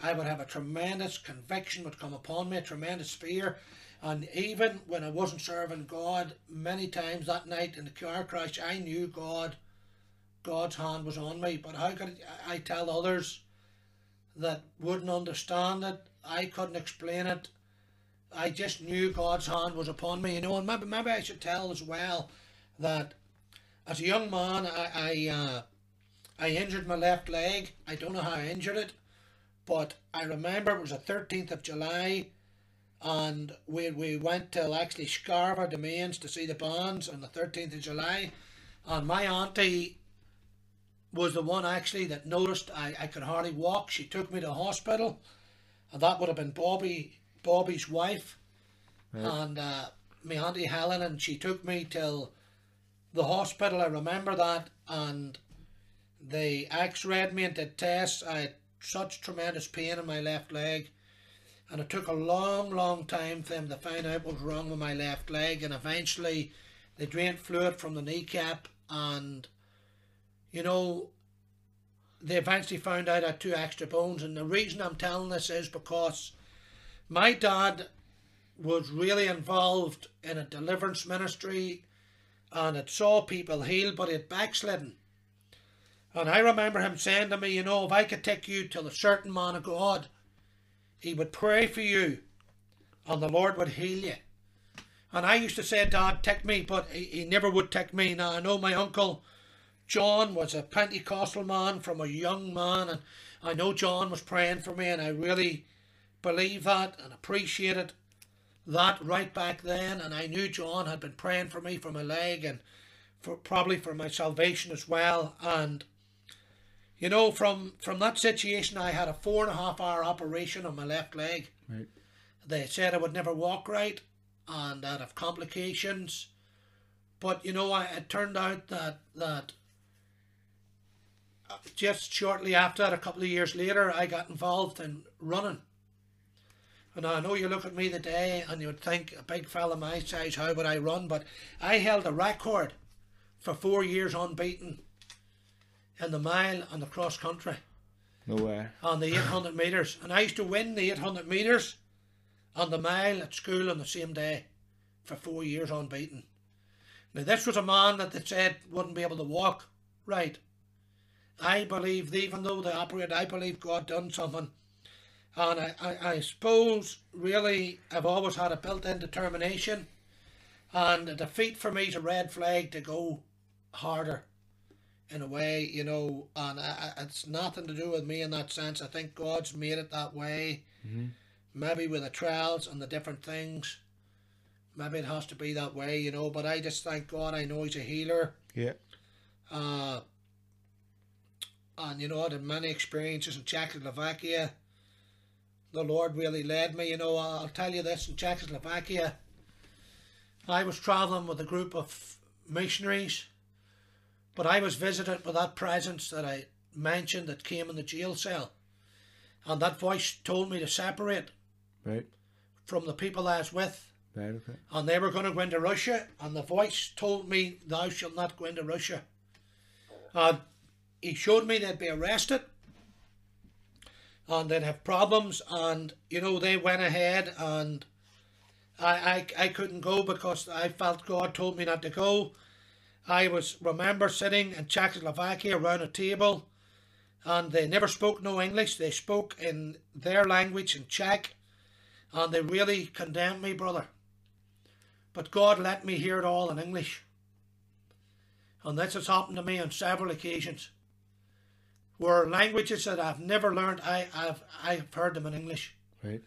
I would have a tremendous conviction would come upon me, a tremendous fear. And even when I wasn't serving God, many times that night in the car crash, I knew God, God's hand was on me. But how could I I tell others? That wouldn't understand it. I couldn't explain it. I just knew God's hand was upon me, you know. And maybe maybe I should tell as well that as a young man, I I, uh, I injured my left leg. I don't know how I injured it, but I remember it was the thirteenth of July, and we we went to actually Scarva Domains to see the bands on the thirteenth of July, and my auntie was the one actually that noticed I, I could hardly walk. She took me to hospital, and that would have been Bobby Bobby's wife, and uh, my auntie Helen, and she took me till the hospital. I remember that, and they X-rayed me and did tests. I had such tremendous pain in my left leg, and it took a long, long time for them to find out what was wrong with my left leg, and eventually they drained fluid from the kneecap and you know, they eventually found out I had two extra bones. And the reason I'm telling this is because my dad was really involved in a deliverance ministry and it saw people healed, but it backslidden. And I remember him saying to me, you know, if I could take you to a certain man of God, he would pray for you and the Lord would heal you. And I used to say, Dad, take me, but he, he never would take me. Now, I know my uncle John was a Pentecostal man from a young man, and I know John was praying for me, and I really believe that and appreciated that right back then. And I knew John had been praying for me for my leg and for probably for my salvation as well. And you know, from from that situation, I had a four and a half hour operation on my left leg. Right. They said I would never walk right, and I'd have complications. But you know, I, it turned out that that just shortly after that, a couple of years later, I got involved in running. And I know you look at me today and you would think a big fella my size, how would I run? But I held a record for four years unbeaten in the mile and the cross country No way. on the 800 metres. And I used to win the 800 metres on the mile at school on the same day for four years unbeaten. Now, this was a man that they said wouldn't be able to walk right. I believe, even though they operated, I believe God done something. And I, I, I suppose, really, I've always had a built in determination. And a defeat for me is a red flag to go harder in a way, you know, and I, I- it's nothing to do with me in that sense. I think God's made it that way. Maybe with the trials and the different things, maybe it has to be that way, you know. But I just thank God. I know He's a healer. Yeah. Uh, and you know, I had many experiences in Czechoslovakia. The Lord really led me. You know, I'll tell you this in Czechoslovakia, I was traveling with a group of missionaries, but I was visited with that presence that I mentioned that came in the jail cell. And that voice told me to separate Right. from the people I was with Right. Okay. and they were going to go into Russia, and the voice told me, Thou shalt not go into Russia. And he showed me they'd be arrested and they'd have problems, and you know, they went ahead, and I, I, I couldn't go because I felt God told me not to go. I was remember sitting in Czechoslovakia around a table, and they never spoke no English. They spoke in their language in Czech, and they really condemned me, brother. But God let me hear it all in English. And this has happened to me on several occasions. Where languages that I've never learned, I, I've I've heard them in English. Right.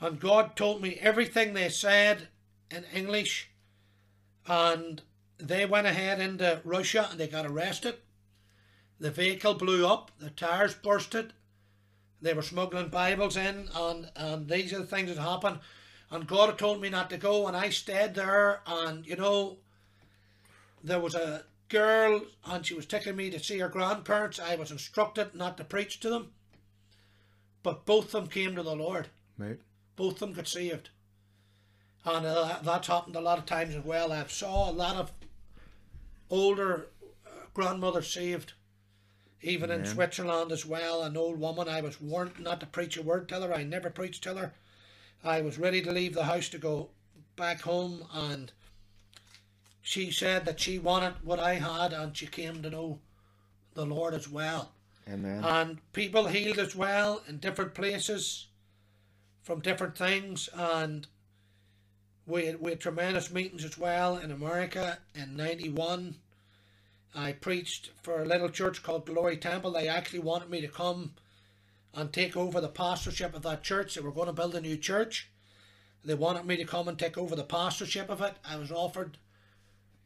And God told me everything they said in English. And they went ahead into Russia and they got arrested. The vehicle blew up, the tires bursted. They were smuggling Bibles in, and, and these are the things that happened. And God had told me not to go, and I stayed there. And you know, there was a girl, and she was taking me to see her grandparents. I was instructed not to preach to them, but both of them came to the Lord Right. both of them got saved. And uh, that's happened a lot of times as well. I've saw a lot of older uh, grandmothers saved, even in Switzerland as well. An old woman, I was warned not to preach a word to her. I never preached to her. I was ready to leave the house to go back home, and she said that she wanted what I had, and she came to know the Lord as well. Amen. and people healed as well in different places from different things. And we had, we had tremendous meetings as well in America in 91 I preached for a little church called Glory Temple. They actually wanted me to come and take over the pastorship of that church. They were going to build a new church. They wanted me to come and take over the pastorship of it. I was offered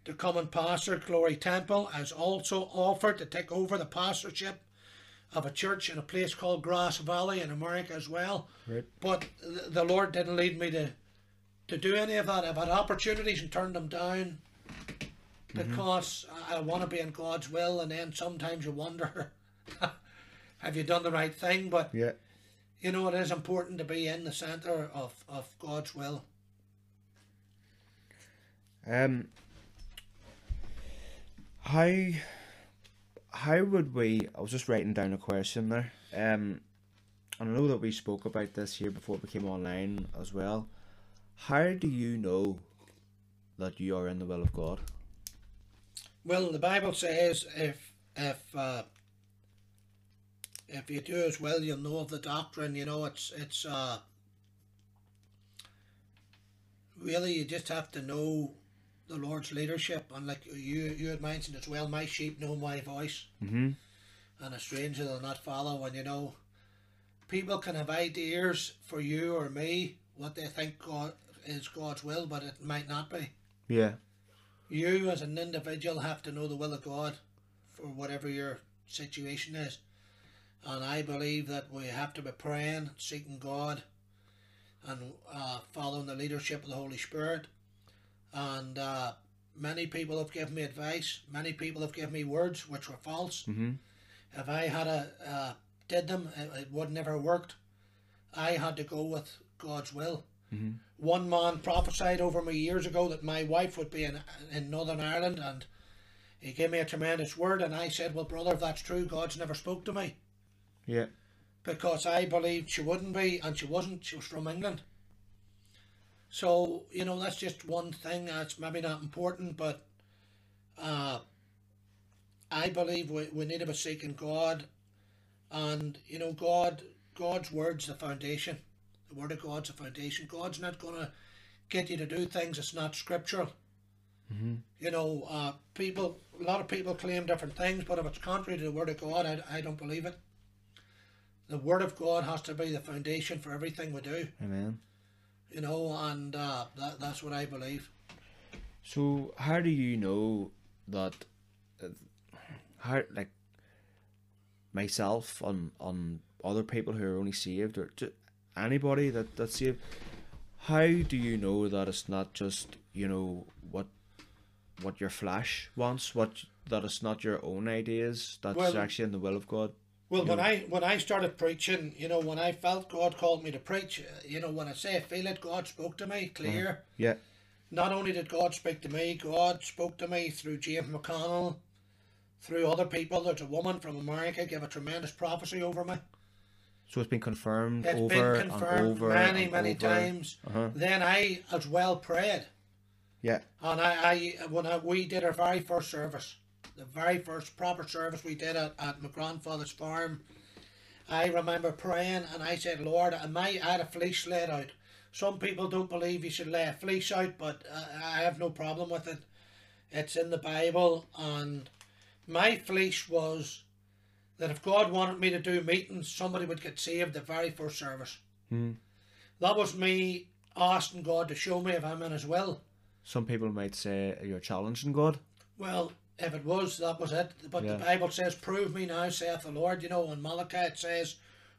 to common pastor Glory Temple has also offered to take over the pastorship of a church in a place called Grass Valley in America as well. Right. But the Lord didn't lead me to to do any of that. I've had opportunities and turned them down because I I want to be in God's will, and then sometimes you wonder, *laughs* have you done the right thing? But Yeah. you know, it is important to be in the center of, of God's will. Um. How how would we? I was just writing down a question there. Um, I know that we spoke about this here before it became online as well. How do you know that you are in the will of God? Well, the Bible says if if uh, if you do as well, you'll know of the doctrine. You know, it's it's uh, really you just have to know the Lord's leadership, and like you you had mentioned as well, my sheep know my voice, Mm-hmm. and a stranger they'll not follow. And you know, people can have ideas for you or me what they think God is God's will, but it might not be. Yeah. You as an individual have to know the will of God for whatever your situation is. And I believe that we have to be praying, seeking God, and uh, following the leadership of the Holy Spirit. And uh, many people have given me advice. Many people have given me words which were false. Mm-hmm. If I had a uh, did them, it, it would never worked. I had to go with God's will. Mhm. One man prophesied over me years ago that my wife would be in in Northern Ireland, and he gave me a tremendous word. And I said, "Well, brother, if that's true, God's never spoke to me Yeah. because I believed she wouldn't be, and she wasn't. She was from England." So you know that's just one thing. That's maybe not important, but uh, I believe we, we need to be seeking God, and you know God God's word's the foundation. The word of God's the foundation. God's not gonna get you to do things that's not scriptural. Mm-hmm. You know, uh, people. A lot of people claim different things, but if it's contrary to the word of God, I, I don't believe it. The word of God has to be the foundation for everything we do. Amen. You know, and uh, that, that's what I believe. So how do you know that? Uh, how like myself on on other people who are only saved or anybody that that's saved? How do you know that it's not just you know what what your flesh wants? What that it's not your own ideas? That's Well- actually in the will of God. Well, You when know- I when I started preaching, you know, when I felt God called me to preach, uh, you know, when I say I feel it, God spoke to me clear. Yeah. Not only did God speak to me, God spoke to me through James McConnell, through other people. There's a woman from America gave a tremendous prophecy over me. So it's been confirmed It's over been confirmed and over many, and many over. times. Uh-huh. Then I as well prayed. Yeah. And I, I when I, we did our very first service, the very first proper service we did at, at my grandfather's farm, I remember praying and I said, Lord, I might I had a fleece laid out. Some people don't believe you should lay a fleece out, but I have no problem with it. It's in the Bible, and my fleece was that if God wanted me to do meetings, somebody would get saved the very first service. Hmm. That was me asking God to show me if I'm in His will. Some people might say you're challenging God. Well, if it was, that was it. But Yeah. the Bible says, Prove me now, saith the Lord. You know, in Malachi it says,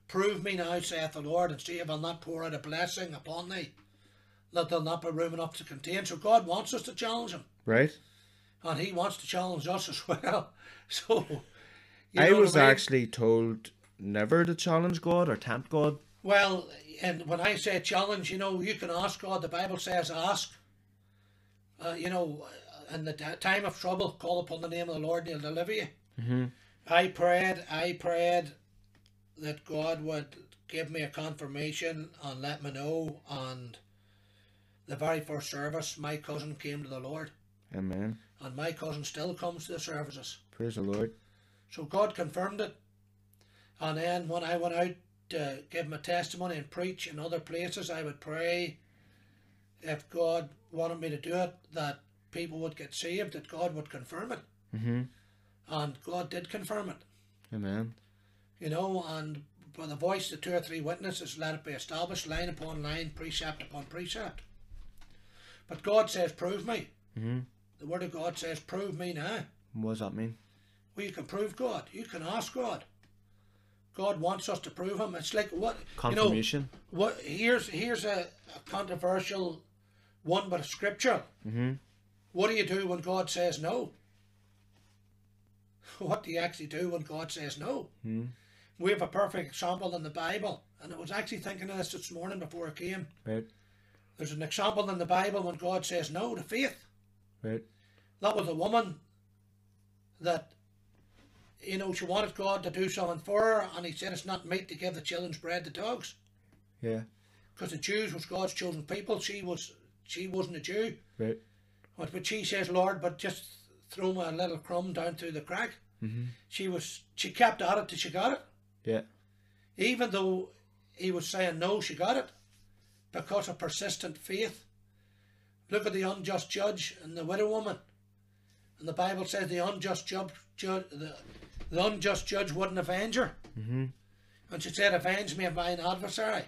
Prove me now, saith the Lord, and see if I'll not pour out a blessing upon thee, that there'll not be room enough to contain. So God wants us to challenge Him, Right. and He wants to challenge us as *laughs* well. So, you I was mean? actually told never to challenge God or tempt God. Well, and when I say challenge, you know, you can ask God. The Bible says ask. Uh, you know, in the time of trouble, call upon the name of the Lord and He'll deliver you. Mm-hmm. I prayed, I prayed that God would give me a confirmation and let me know. And the very first service, my cousin came to the Lord, Amen. and my cousin still comes to the services. Praise the Lord. So God confirmed it. And then when I went out to give my testimony and preach in other places, I would pray if God wanted me to do it, that people would get saved, that God would confirm it. Mm-hmm. And God did confirm it, Amen. you know, and by the voice of two or three witnesses, let it be established, line upon line, precept upon precept. But God says, prove me. Mm-hmm. The Word of God says, prove me now. What does that mean? Well, you can prove God. You can ask God. God wants us to prove Him. It's like what you know. What here's here's a, a controversial one, but scripture. mm-hmm. What do you do when God says no? *laughs* What do you actually do when God says no? Hmm. We have a perfect example in the Bible, and I was actually thinking of this this morning before I came. Right. There's an example in the Bible when God says no to faith. Right. That was a woman that, you know, she wanted God to do something for her, and He said it's not meet to give the children's bread to dogs, Yeah. because the Jews was God's chosen people. She was, she wasn't a Jew, Right. But but she says, Lord, but just throw me a little crumb down through the crack. Mm-hmm. She was, she kept at it till she got it, Yeah. even though He was saying no, she got it, because of persistent faith. Look at the unjust judge and the widow woman. And the Bible says the unjust judge, ju- the, the unjust judge wouldn't avenge her. Mm-hmm. And she said, Avenge me of mine adversary.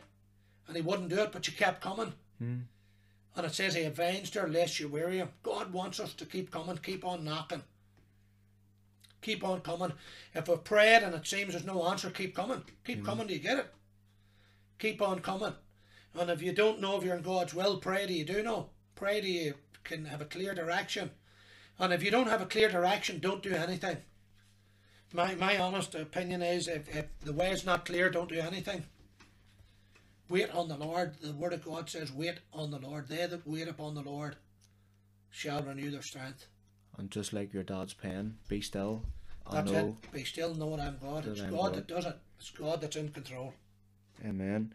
And he wouldn't do it, but she kept coming. Mm. And it says he avenged her lest you weary him. God wants us to keep coming, keep on knocking. Keep on coming. If we've prayed and it seems there's no answer, keep coming. Keep mm-hmm. coming till you get it. Keep on coming. And if you don't know if you're in God's will, pray till you do know. Pray till you can have a clear direction. And if you don't have a clear direction, don't do anything. My my honest opinion is if, if the way is not clear, don't do anything. Wait on the Lord. The word of God says, Wait on the Lord. They that wait upon the Lord shall renew their strength. And just like your dad's pen, be still. I That's know. it. Be still knowing I'm God. That It's I'm God, God. that does it. It's God that's in control. Amen.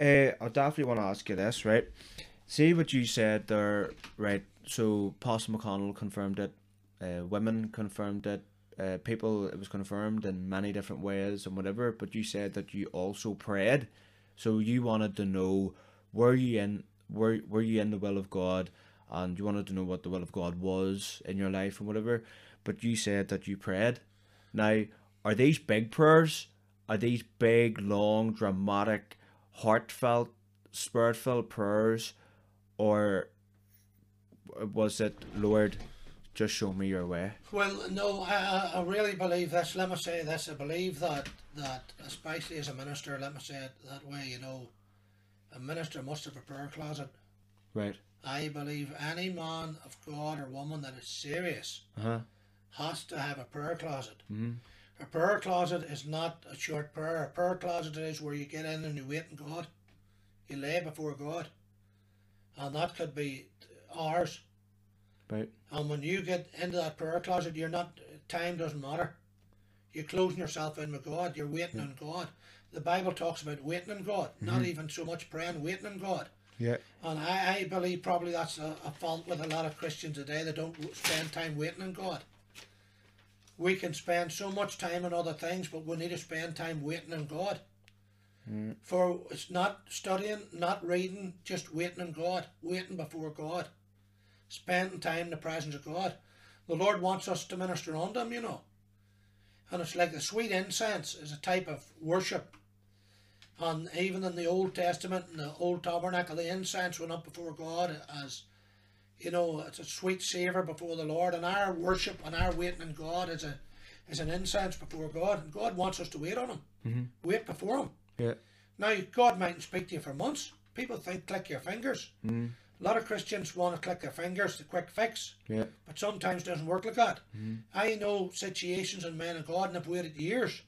Uh, I definitely want to ask you this, right? See what you said there, right? So, Pastor McConnell confirmed it, uh, women confirmed it, uh, people, it was confirmed in many different ways and whatever, but you said that you also prayed. So, you wanted to know were you in were, were you in the will of God and you wanted to know what the will of God was in your life and whatever, but you said that you prayed. Now, are these big prayers? Are these big, long, dramatic, heartfelt, spirit filled prayers? Or was it, Lord, just show me your way? Well, no, I, I- really believe this. Let me say this. I believe that, that, especially as a minister, let me say it that way, you know, a minister must have a prayer closet. Right. I believe any man of God or woman that is serious Uh huh. has to have a prayer closet. Mhm. A prayer closet is not a short prayer. A prayer closet is where you get in and you wait on God. You lay before God. And that could be hours. Right. And when you get into that prayer closet, you're not, time doesn't matter. You're closing yourself in with God. You're waiting on God. The Bible talks about waiting on God, not mm-hmm. even so much praying, waiting on God. Yeah. And I, I believe probably that's a, a fault with a lot of Christians today that don't spend time waiting on God. We can spend so much time on other things, but we need to spend time waiting on God. Mm. For it's not studying, not reading, just waiting on God, waiting before God, spending time in the presence of God. The Lord wants us to minister unto Him, you know. And it's like the sweet incense is a type of worship. And even in the Old Testament, in the Old Tabernacle, the incense went up before God as, you know, it's a sweet savour before the Lord. And our worship and our waiting on God is a is an incense before God. And God wants us to wait on Him, wait before Him. Yeah. Now, God mightn't speak to you for months. People think click your fingers. Mm. A lot of Christians want to click their fingers, the quick fix, Yeah. but sometimes it doesn't work like that. I know situations and men of God and have waited years.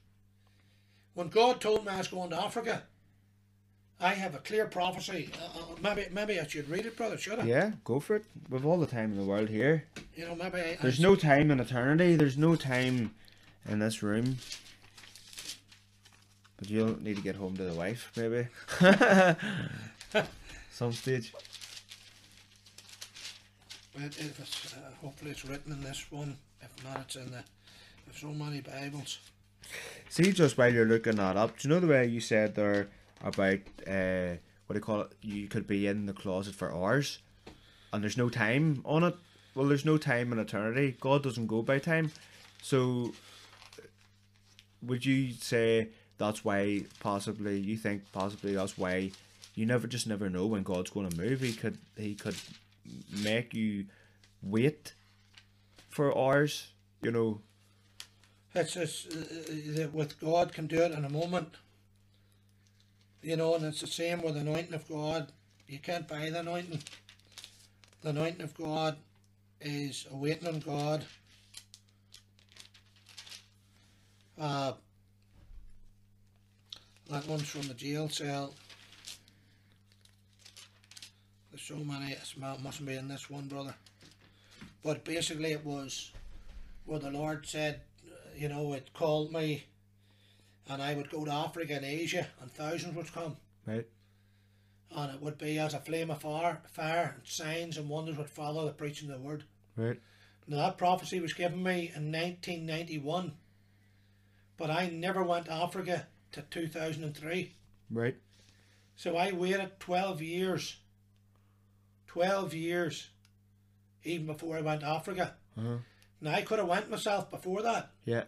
When God told me I was going to Africa, I have a clear prophecy. Uh, uh, maybe, maybe I should read it, brother. Should I? Yeah. Go for it. We've all the time in the world here. You know, maybe I, There's I, no time in eternity. There's no time in this room. But you'll need to get home to the wife, maybe. *laughs* *laughs* Some stage. But if it's, uh, hopefully it's written in this one. If not, it's in the. There's so many Bibles. See, just while you're looking that up, do you know the way you said there about uh, what do you call it? You could be in the closet for hours, and there's no time on it. Well, there's no time in eternity. God doesn't go by time, so would you say that's why possibly you think possibly that's why you never just never know when God's going to move. He could he could make you wait for hours. You know. It's, just uh, uh, that with God can do it in a moment. You know, and it's the same with the anointing of God. You can't buy the anointing. The anointing of God is waiting on God. Uh, that one's from the jail cell. There's so many, it mustn't be in this one, brother. But basically, it was where the Lord said, uh, you know, it called me, and I would go to Africa and Asia, and thousands would come, Right. and it would be as a flame of fire, fire, and signs and wonders would follow the preaching of the word. Right. Now that prophecy was given me in 1991, but I never went to Africa to 2003. Right. So I waited 12 years. 12 years even before I went to Africa. Uh-huh. Now I could have went myself before that, Yeah,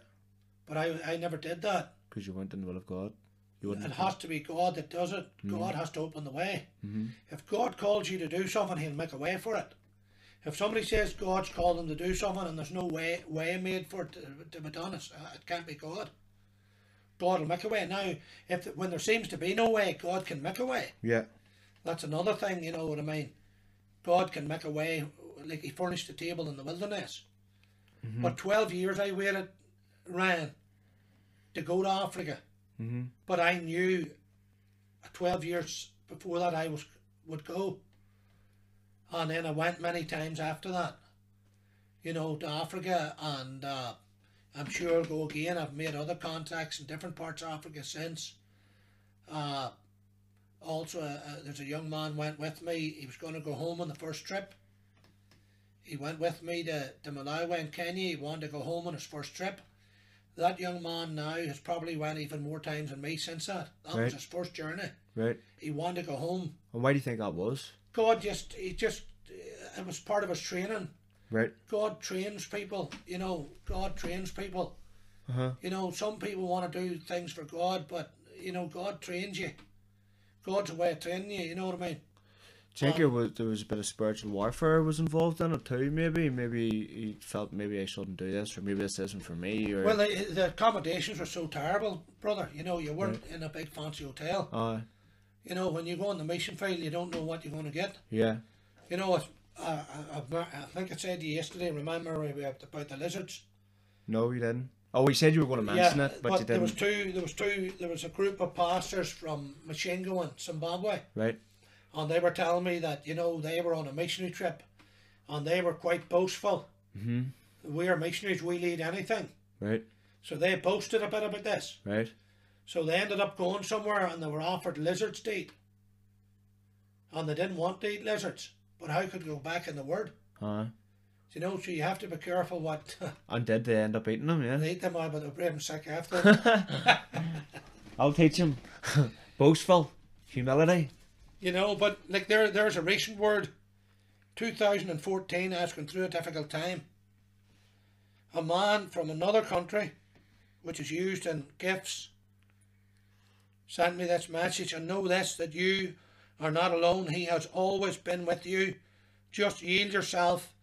but I I never did that. because you weren't in the will of God. You wouldn't. It has to be God that does it. Mm-hmm. God has to open the way. If God calls you to do something, He'll make a way for it. If somebody says God's called them to do something and there's no way way made for it to, to be done, uh, it can't be God. God will make a way. Now, if when there seems to be no way, God can make a way. Yeah. That's another thing, you know what I mean. God can make a way, like He furnished a table in the wilderness. But twelve years I waited, Ryan, to go to Africa. Mm-hmm. But I knew, twelve years before that I was would go. And then I went many times after that. You know, to Africa, and uh, I'm sure I'll go again. I've made other contacts in different parts of Africa since. Uh, also, uh, uh, there's a young man went with me. He was going to go home on the first trip. He went with me to, to Malawi and Kenya. He wanted to go home on his first trip. That young man now has probably went even more times than me since that. That Right. was his first journey. Right. He wanted to go home. And why do you think that was? God just, he just, it was part of his training. Right. God trains people, you know, God trains people. Uh huh. You know, some people want to do things for God, but, you know, God trains you. God's way of training you, you know what I mean? Think it was, there was a bit of spiritual warfare was involved in it too? Maybe, maybe he felt maybe I shouldn't do this, or maybe this isn't for me, or Well, the, the accommodations were so terrible, brother. You know, you weren't in a big fancy hotel. uh, You know, when you go on the mission field, you don't know what you're going to get. yeah, You know, it's, uh, I, I, I think I said to you yesterday, remember about the lizards? no, you didn't. Oh, you said you were going to mention it, but, you there was two. There was two. There was a group of pastors from Masvingo in Zimbabwe, Right. and they were telling me that you know they were on a missionary trip, and they were quite boastful. Mm-hmm. We are missionaries. We lead anything. Right. So they boasted a bit about this. Right. So they ended up going somewhere, and they were offered lizards to eat, and they didn't want to eat lizards. But how could they go back in the word? Uh, You know, so you have to be careful what *laughs* and did they end up eating them? Yeah. they eat them out, but they're brave and sick after. *laughs* I'll teach him. *laughs* Boastful, humility. You know, but like there, there's a recent word, 2014, I was going through a difficult time. A man from another country, which is used in gifts, sent me this message and know this that you are not alone. He has always been with you. Just yield yourself.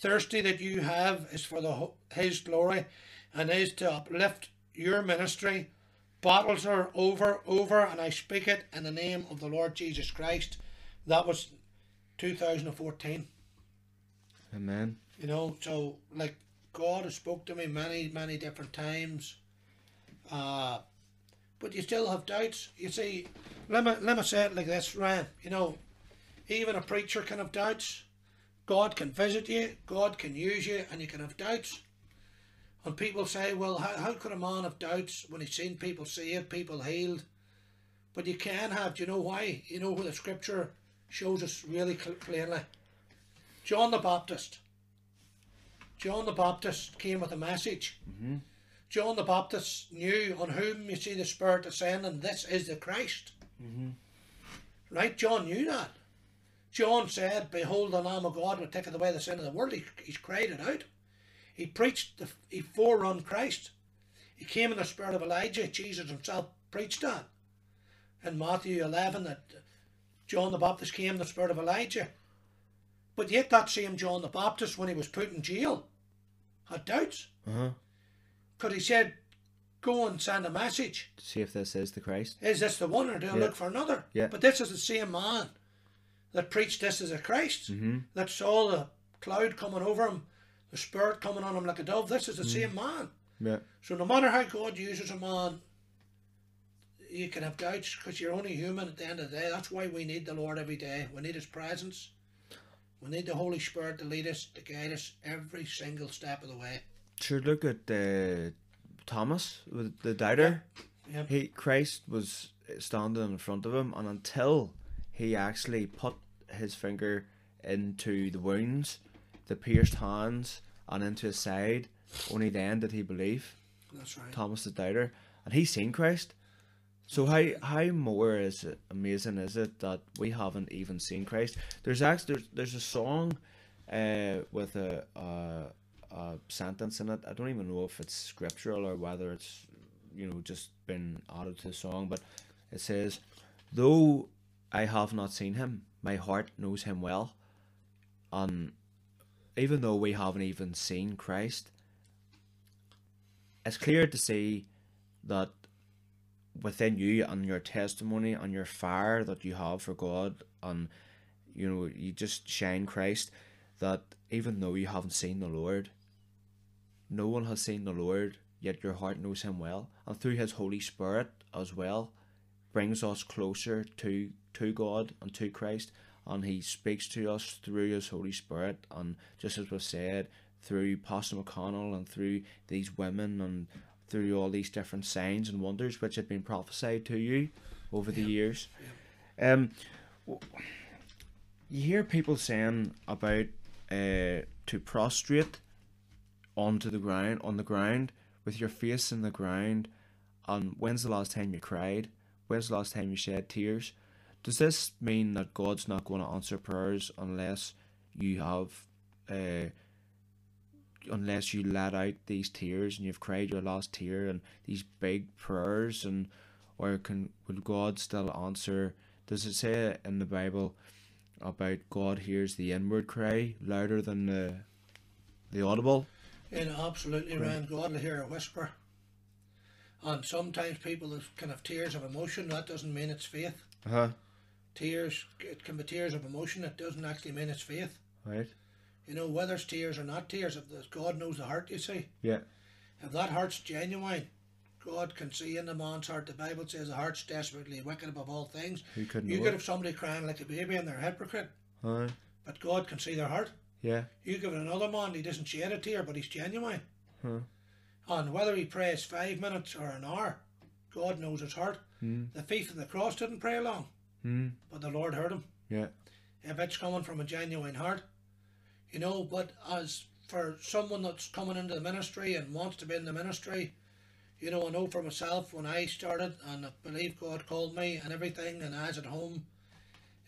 Thirsty that you have is for the His glory, and is to uplift your ministry. Battles are over, over, and I speak it in the name of the Lord Jesus Christ. That was 2014. Amen. You know, so like God has spoke to me many, many different times. Uh, but you still have doubts. You see, let me let me say it like this, Ryan. You know, even a preacher can have doubts. God can visit you. God can use you, and you can have doubts. And people say, well, how, how could a man have doubts when he's seen people saved, people healed? But you can have. Do you know why? You know where the scripture shows us really plainly. John the Baptist. John the Baptist came with a message. Mm-hmm. John the Baptist knew on whom you see the Spirit ascending, this is the Christ. Mm-hmm. Right? John knew that. John said, Behold the Lamb of God which taketh away the sin of the world. He, he's cried it out. He preached, the, he forerun Christ. He came in the spirit of Elijah. Jesus himself preached that. In Matthew 11, that John the Baptist came in the spirit of Elijah. But yet that same John the Baptist, when he was put in jail, had doubts. Uh-huh. Because he said, Go and send a message. See if this is the Christ. Is this the one or do I Yeah. look for another? Yeah. But this is the same man that preached this as a Christ, Mm-hmm. that saw the cloud coming over him, the Spirit coming on him like a dove. This is the same man. Yeah. So no matter how God uses a man, you can have doubts because you're only human at the end of the day. That's why we need the Lord every day. We need His presence. We need the Holy Spirit to lead us, to guide us every single step of the way. Sure. Look at uh, Thomas, with the doubter. Yep. He Christ was standing in front of him, and until he actually put his finger into the wounds, the pierced hands, and into his side, only then did he believe. That's right. Thomas the doubter, and he seen Christ. So how how more is it amazing is it that we haven't even seen Christ? There's actually there's, there's a song uh, with a, a a sentence in it. I don't even know if it's scriptural or whether it's you know just been added to the song, but it says, "Though I have not seen him, my heart knows him well." And even though we haven't even seen Christ, it's clear to see that within you and your testimony and your fire that you have for God and you know you just shine Christ that even though you haven't seen the Lord no one has seen the Lord yet your heart knows him well and through his Holy Spirit as well brings us closer to to God and to Christ and he speaks to us through his Holy Spirit and just as we've said through Pastor McConnell and through these women and through all these different signs and wonders which had been prophesied to you over the years. Um, you hear people saying about uh, to prostrate onto the ground on the ground with your face in the ground. And when's the last time you cried? When's the last time you shed tears? Does this mean that God's not going to answer prayers unless you have uh, unless you let out these tears and you've cried your last tear and these big prayers and or can will God still answer does it say in the Bible about God hears the inward cry louder than the the audible? Know, absolutely, Ryan. God will hear a whisper. And sometimes people have- can have tears of emotion. That doesn't mean it's faith. Uh-huh. Tears, it can be tears of emotion. It doesn't actually mean it's faith. Right. You know, whether it's tears or not tears, if the, God knows the heart, you see. Yeah. If that heart's genuine, God can see in the man's heart. The Bible says the heart's desperately wicked above all things. Who couldn't You could have somebody crying like a baby and they're a hypocrite, Aye. but God can see their heart. Yeah. You give it another man, he doesn't shed a tear, but he's genuine. Huh. And whether he prays five minutes or an hour, God knows his heart. Hmm. The thief on the cross didn't pray long, Hmm. but the Lord heard him. Yeah. If it's coming from a genuine heart, you know. But as for someone that's coming into the ministry and wants to be in the ministry, you know, I know for myself when I started and I believe God called me and everything, and I was at home,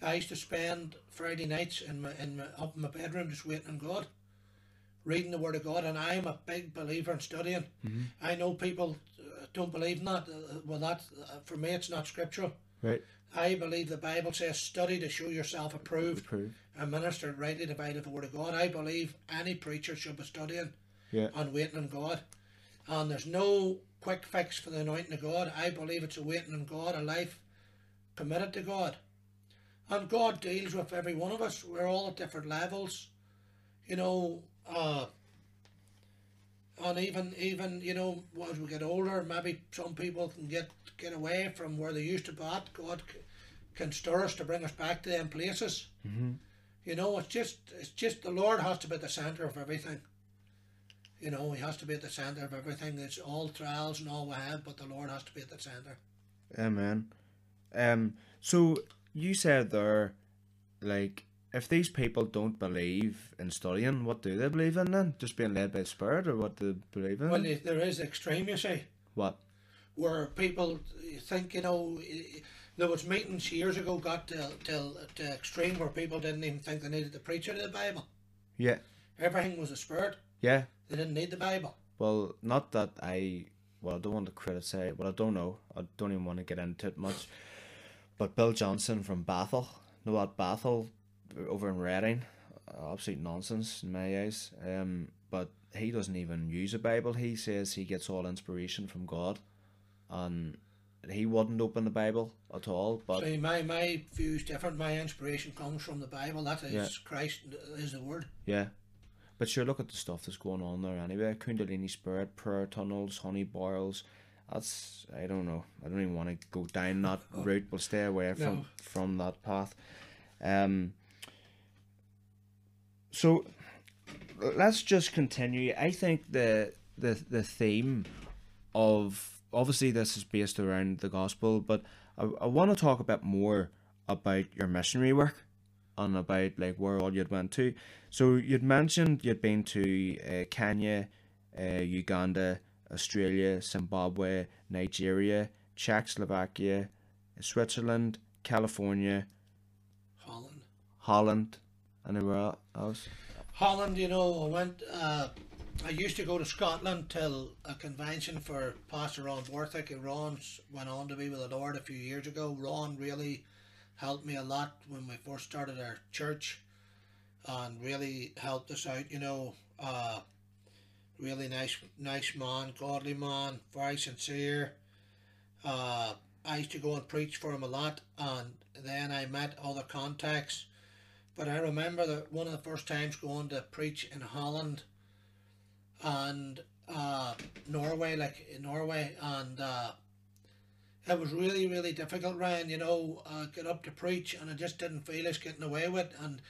I used to spend Friday nights in my in my up in my bedroom just waiting on God, reading the Word of God, and I'm a big believer in studying. I know people uh, don't believe in that. Uh, well, that uh, for me, it's not scriptural. Right. I believe the Bible says, "Study to show yourself approved." Prove. a minister rightly divided the word of God. I believe any preacher should be studying Yeah. and waiting on God. And there's no quick fix for the anointing of God. I believe it's a waiting on God, a life committed to God. And God deals with every one of us. We're all at different levels. You know, uh, and even even you know as we get older, maybe some people can get get away from where they used to be at. God can stir us to bring us back to them places. Mm-hmm. You know, it's just it's just the Lord has to be at the center of everything. You know, He has to be at the center of everything. It's all trials and all we have, but the Lord has to be at the center. Amen. Um. So you said there, like, if these people don't believe in studying, what do they believe in then? Just being led by the Spirit, or what do they believe in? Well, there- there is extreme, you see, what? where people think, you know, there was meetings years ago got to, to, to extreme where people didn't even think they needed to preach out of the Bible. Yeah. Everything was a spirit. Yeah. They didn't need the Bible. Well, not that I. Well, I don't want to criticize. but I don't know. I don't even want to get into it much. But Bill Johnson from Bethel, know what Bethel over in Redding, absolute nonsense in my eyes. Um, but he doesn't even use a Bible. He says he gets all inspiration from God, and he wouldn't open the Bible at all. But See, my, my view is different. My inspiration comes from the Bible. That is Yeah. Christ is the Word. Yeah. But sure, look at the stuff that's going on there anyway. Kundalini Spirit, prayer tunnels, honey barrels. That's I don't know. I don't even want to go down that *laughs* route. We'll stay away from No. from that path. Um. So, let's just continue. I think the the the theme of obviously this is based around the gospel, but I, I want to talk a bit more about your missionary work and about like where all you'd went to. So you'd mentioned you'd been to uh, Kenya, uh, Uganda, Australia, Zimbabwe, Nigeria, Czechoslovakia, Switzerland, California, Holland. Holland, anywhere else. Holland, you know, I went. Uh, I used to go to Scotland till a convention for Pastor Ron Borthwick. Ron went on to be with the Lord a few years ago. Ron really helped me a lot when we first started our church, and really helped us out. You know, uh, really nice, nice man, godly man, very sincere. Uh, I used to go and preach for him a lot, and then I met other contacts. But I remember that one of the first times going to preach in Holland and uh, Norway, like in Norway, and uh, it was really, really difficult, Ryan. You know, uh, get up to preach, and I just didn't feel us getting away with. it. And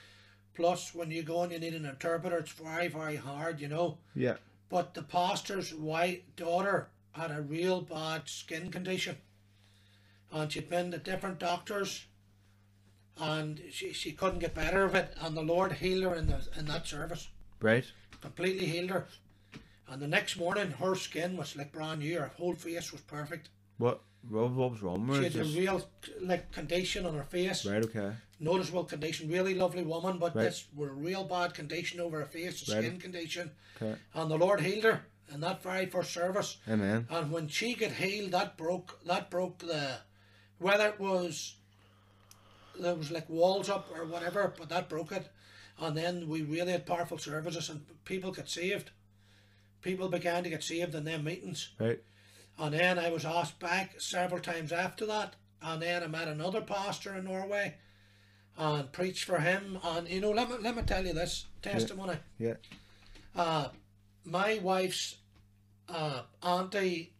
plus, when you go and you need an interpreter, it's very, very hard. You know. Yeah. But the pastor's white daughter had a real bad skin condition, and she'd been to different doctors, and she, she couldn't get better of it. And the Lord healed her in the in that service, Right. completely healed her. And the next morning, her skin was like brand new. Her whole face was perfect. What? What, what was wrong with She had a real like condition on her face, Right. Okay. noticeable condition. Really lovely woman, but Right. this were a real bad condition over her face, a Right. skin condition. Okay. And the Lord healed her in that very first service. Amen. And when she got healed, that broke that broke the whether it was there was like walls up or whatever, but that broke it. And then we really had powerful services and people got saved. People began to get saved in them meetings. Right. And then I was asked back several times after that. And then I met another pastor in Norway and preached for him. And you know, let me let me tell you this testimony. Yeah. Uh, my wife's uh, auntie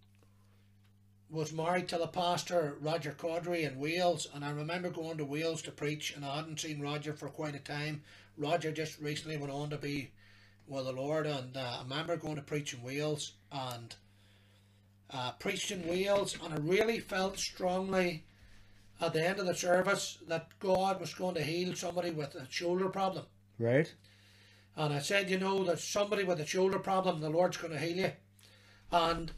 was married to the pastor Roger Caudry in Wales, and I remember going to Wales to preach, and I hadn't seen Roger for quite a time. Roger just recently went on to be with the Lord, and uh, I remember going to preach in Wales and uh, preached in Wales, and I really felt strongly at the end of the service that God was going to heal somebody with a shoulder problem. Right. And I said, you know, there's somebody with a shoulder problem, the Lord's going to heal you. And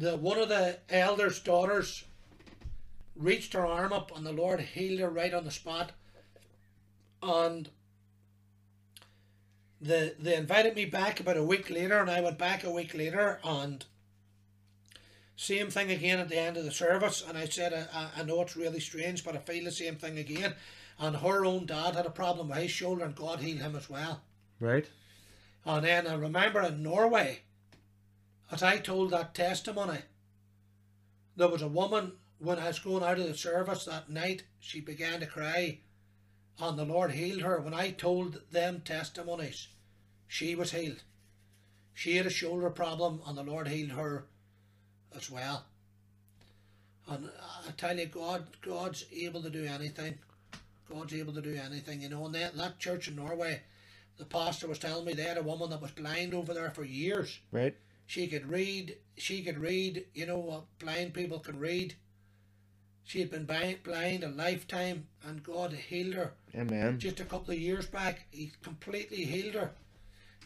the one of the elders' daughters reached her arm up, and the Lord healed her right on the spot. And the they invited me back about a week later, and I went back a week later, and same thing again at the end of the service. And I said, I, I know it's really strange, but I feel the same thing again. And her own dad had a problem with his shoulder, and God healed him as well. Right. And then I remember in Norway, as I told that testimony, there was a woman when I was going out of the service that night, she began to cry, and the Lord healed her. When I told them testimonies, she was healed. She had a shoulder problem, and the Lord healed her as well. And I tell you, God, God's able to do anything. God's able to do anything, you know. And that, that church in Norway, the pastor was telling me they had a woman that was blind over there for years. Right. She could read. She could read. You know what blind people can read. She had been blind, a lifetime, and God healed her. Amen. Just a couple of years back, He completely healed her,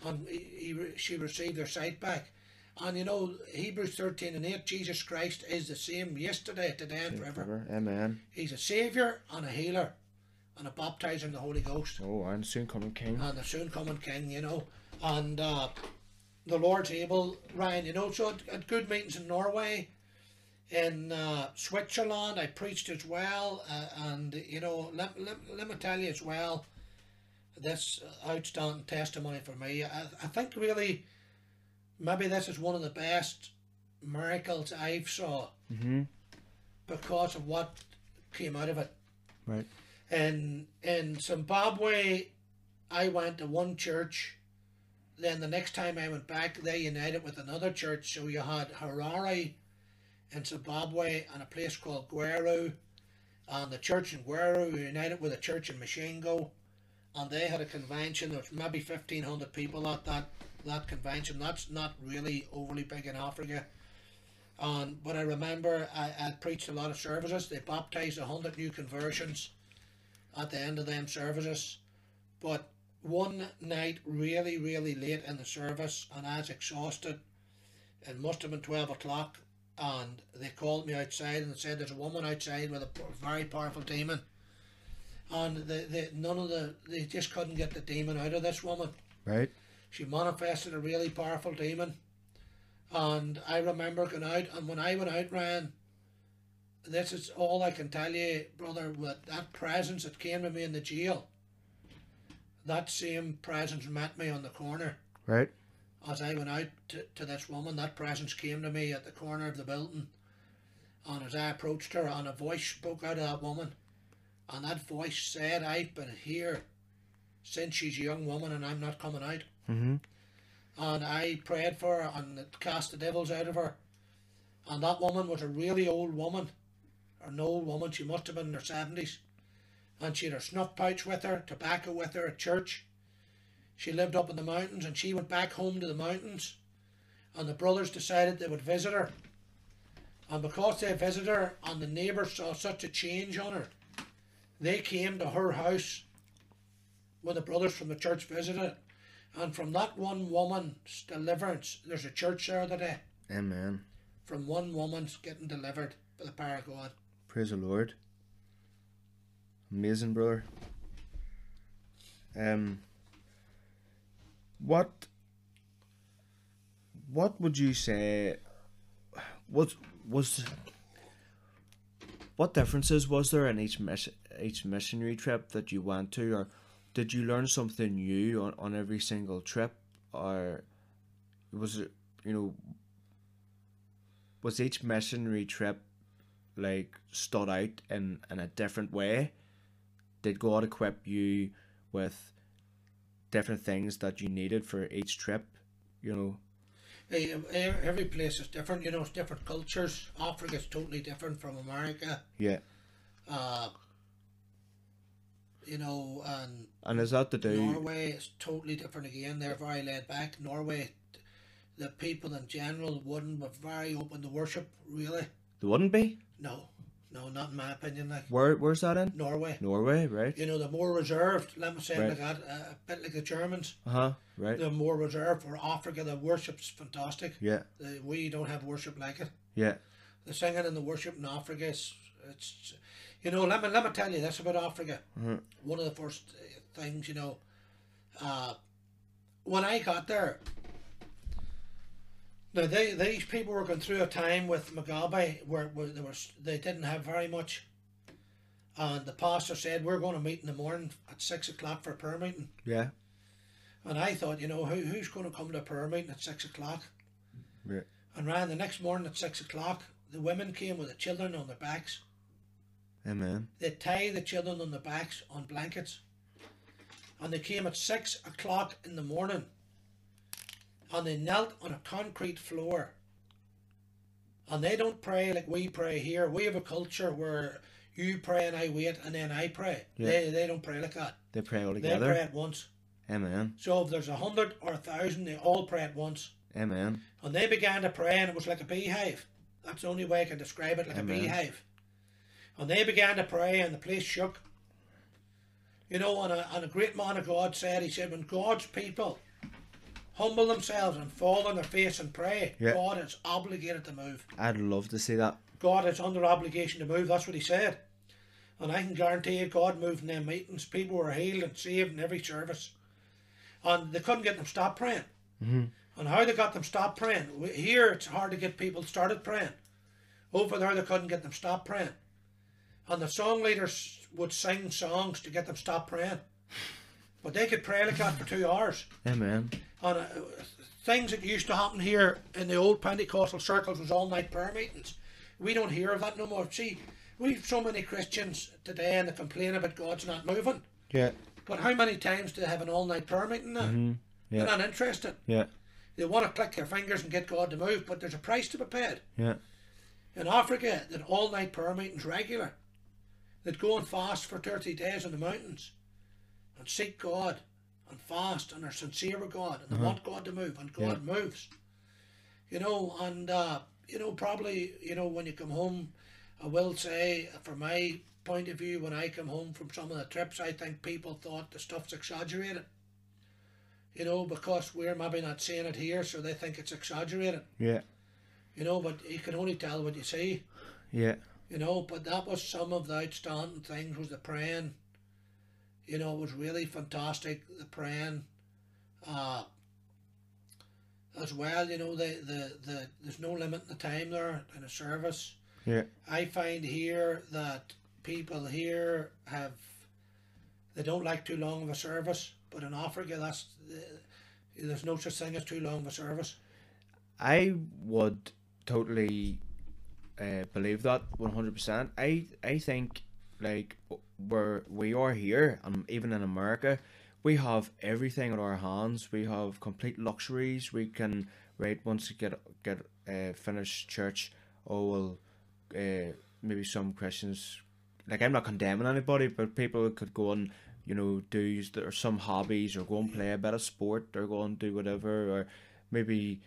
and he, he, she received her sight back. And you know, Hebrews thirteen and eight, Jesus Christ is the same yesterday, today, and forever. Forever. Amen. He's a saviour and a healer, and a baptizer in the Holy Ghost Oh, and soon coming King. and the soon coming King, you know. And uh, the Lord's able, Ryan, you know. So at, at good meetings in Norway, in uh, Switzerland, I preached as well. Uh, and, you know, let, let, let me tell you as well, this outstanding testimony for me. I, I think really, maybe this is one of the best miracles I've saw Mm-hmm. because of what came out of it Right. in in Zimbabwe, I went to one church. Then the next time I went back, they united with another church. So you had Harare in Zimbabwe and a place called Gweru. And the church in Gweru united with a church in Masvingo. And they had a convention. There was maybe 1,500 people at that, that convention. That's not really overly big in Africa. And but I remember I, I preached a lot of services. They baptized a hundred new conversions at the end of them services. But one night, really, really late in the service, and I was exhausted. It must have been twelve o'clock, and they called me outside and said there's a woman outside with a very powerful demon. And the, the none of the they just couldn't get the demon out of this woman. Right. She manifested a really powerful demon. And I remember going out, and when I went out, Ryan, this is all I can tell you, brother, with that presence that came to me in the jail, that same presence met me on the corner. Right. As I went out to, to this woman, that presence came to me at the corner of the building. And as I approached her, and a voice spoke out of that woman. And that voice said, I've been here since she's a young woman and I'm not coming out. Mm-hmm. And I prayed for her and it cast the devils out of her. And that woman was a really old woman. Or an old woman, she must have been in her 70s. And she had her snuff pouch with her, tobacco with her at church. She lived up in the mountains and she went back home to the mountains. And the brothers decided they would visit her. And because they visited her and the neighbours saw such a change on her, they came to her house when the brothers from the church visited. And from that one woman's deliverance, there's a church there today. Amen. From one woman's getting delivered by the power of God. Praise the Lord. Amazing, brother. Um, what what would you say what was what differences was there in each miss, each missionary trip that you went to, or did you learn something new on, on every single trip, or was it you know was each missionary trip like stood out in, in a different way? Did God equip you with different things that you needed for each trip? You know, Eh, eh, Every place is different, you know, it's different cultures. Africa is totally different from America. yeah. Uh, you know, and And is that to do? Norway is totally different again. They're very laid back. Norway, the people in general wouldn't be very open to worship, really. They wouldn't be. No, no, not in my opinion. Like Where where's that in? Norway, Norway, right? you know, they're more reserved. Let me say Right. like that, uh, a bit like the Germans. Uh huh. Right. They're more reserved. For Africa, the worship's fantastic. Yeah. The, we don't have worship like it. Yeah. The singing and the worship in Africa is, it's, you know, let me let me tell you this about Africa. Mhm. One of the first uh, things, you know, uh, when I got there, now they these people were going through a time with Mugabe where, where they were they didn't have very much, and the pastor said we're going to meet in the morning at six o'clock for a prayer meeting, Yeah. and I thought, you know, who, who's going to come to a prayer meeting at six o'clock? Right. And ran the next morning at six o'clock. The women came with the children on their backs. Amen. They tie the children on their backs on blankets. And they came at six o'clock in the morning. And they knelt on a concrete floor. And they don't pray like we pray here. We have a culture where you pray and I wait and then I pray. Yeah. They, they don't pray like that. They pray all together. They pray at once. Amen. So if there's a hundred or a thousand, they all pray at once. Amen. And they began to pray, and it was like a beehive. That's the only way I can describe it, like Amen. a beehive. And they began to pray, and the place shook. You know, and a, and a great man of God said, he said, when God's people humble themselves and fall on their face and pray, Yeah. God is obligated to move. I'd love to see that. God is under obligation to move. That's what he said. And I can guarantee you, God moved in them meetings. People were healed and saved in every service. And they couldn't get them stopped praying. Mhm. And how they got them stopped praying. Here, it's hard to get people started praying. Over there, they couldn't get them stopped praying. And the song leaders would sing songs to get them stopped praying. But they could pray like that for two hours. Amen. And uh, things that used to happen here in the old Pentecostal circles was all night prayer meetings. We don't hear of that no more. See, we've so many Christians today and they complain about God's not moving. Yeah. But how many times do they have an all night prayer meeting now? Yeah. They're not interested. Yeah. They want to click their fingers and get God to move, but there's a price to be paid. Yeah. In Africa, that all night prayer meetings regular. They'd go and fast for 30 days in the mountains and seek God and fast and are sincere with God and they want God to move and God moves. You know, and, uh, you know, probably, you know, when you come home, I will say, from my point of view, when I come home from some of the trips, I think people thought the stuff's exaggerated. You know, because we're maybe not seeing it here, so they think it's exaggerated. Yeah. You know, but you can only tell what you see. Yeah. You know, but that was some of the outstanding things was the praying. You know, it was really fantastic, the praying. Uh, as well, you know, the, the, the there's no limit in the time there in a service. Yeah. I find here that people here have they don't like too long of a service, but in Africa, that's there's no such thing as too long of a service. I would totally uh, believe that one hundred percent. I I think like where we are here, and even in America, we have everything at our hands. We have complete luxuries. We can right once you get get uh, finished church. Oh well, uh, maybe some Christians like I'm not condemning anybody, but people could go and you know do or some hobbies or go and play a bit of sport or go and do whatever or maybe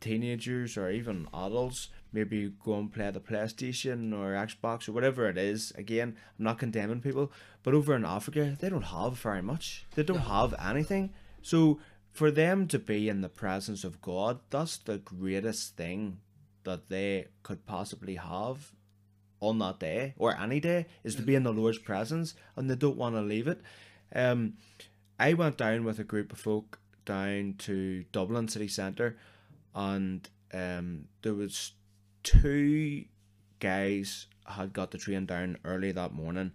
teenagers or even adults maybe go and play the PlayStation or Xbox or whatever it is. Again, I'm not condemning people, but over in Africa, they don't have very much. They don't have anything. So for them to be in the presence of God, that's the greatest thing that they could possibly have on that day or any day is to be in the Lord's presence and they don't want to leave it. Um, I went down with a group of folk down to Dublin city centre and um, there was two guys had got the train down early that morning,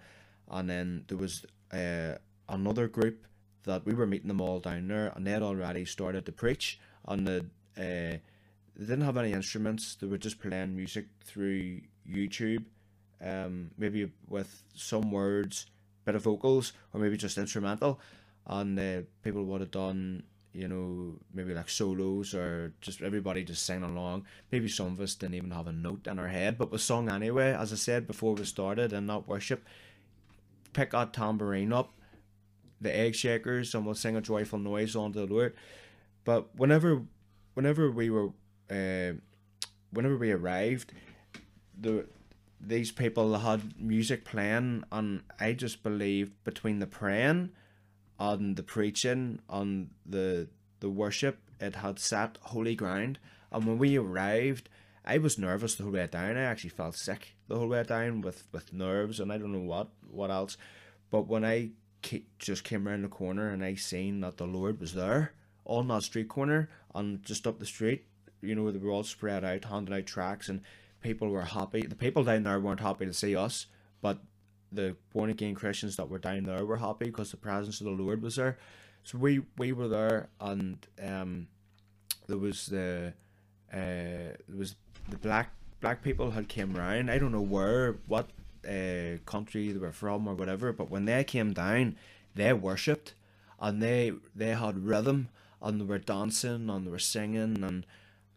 and then there was uh, another group that we were meeting them all down there, and they had already started to preach. And the uh, they didn't have any instruments; they were just playing music through YouTube, um, maybe with some words, bit of vocals, or maybe just instrumental. And uh, people would have done you know, maybe like solos or just everybody just singing along. Maybe some of us didn't even have a note in our head, but we sung anyway. As I said before we started in that worship, pick that tambourine up, the egg shakers, and we'll sing a joyful noise unto the Lord. But whenever, whenever we were, uh, whenever we arrived, the these people had music playing, and I just believe between the praying on the preaching, on the the worship, it had set holy ground. And when we arrived, I was nervous the whole way down. I actually felt sick the whole way down with, with nerves and I don't know what what else. But when I just came around the corner and I seen that the Lord was there on that street corner and just up the street, you know, they were all spread out, handing out tracks, and people were happy. The people down there weren't happy to see us, but the born again Christians that were down there were happy because the presence of the Lord was there. So we we were there, and um, there was the uh, there was the black black people had came round. I don't know where what uh, country they were from or whatever, but when they came down, they worshipped, and they they had rhythm, and they were dancing, and they were singing, and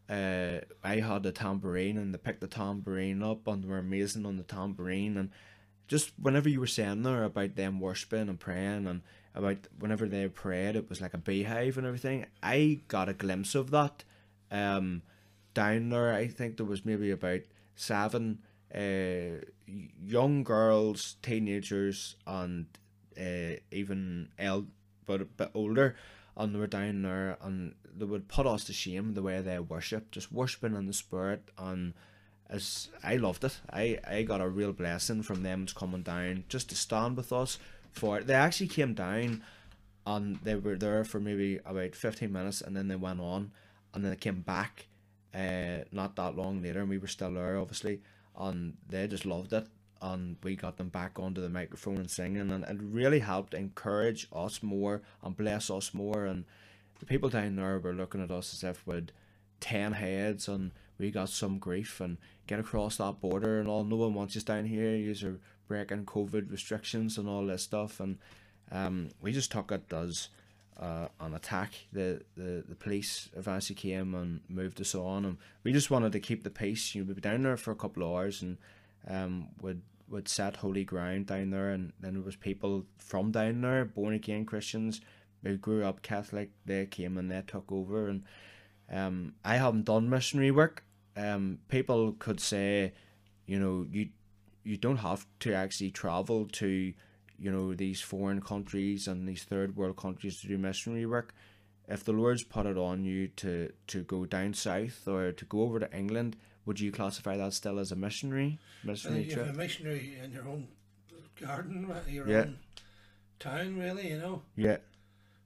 uh, I had the tambourine, and they picked the tambourine up, and they were amazing on the tambourine, and just whenever you were saying there about them worshipping and praying and about whenever they prayed it was like a beehive and everything i got a glimpse of that um down there. I think there was maybe about seven uh young girls teenagers and uh even el but a bit older and they were down there and they would put us to shame the way they worship just worshipping in the spirit and as I loved it. I, I got a real blessing from them coming down just to stand with us for it. They actually came down and they were there for maybe about 15 minutes and then they went on and then they came back uh, not that long later and we were still there obviously and they just loved it and we got them back onto the microphone and singing and it really helped encourage us more and bless us more and the people down there were looking at us as if we'd 10 heads and we got some grief and get across that border and all. No one wants us down here. You're breaking COVID restrictions and all this stuff, and um, we just took it as uh, an attack. The, the the police eventually came and moved us on, and we just wanted to keep the peace. You know, we'd be down there for a couple of hours and um, would would set holy ground down there, and then there was people from down there, born again Christians, who grew up Catholic. They came and they took over, and um, I haven't done missionary work um, people could say, you know, you you don't have to actually travel to, you know, these foreign countries and these third world countries to do missionary work. If the Lord's put it on you to to go down south or to go over to England, would you classify that still as a missionary missionary uh, trip? a missionary in your own garden, your Yeah. own town, really, you know. Yeah,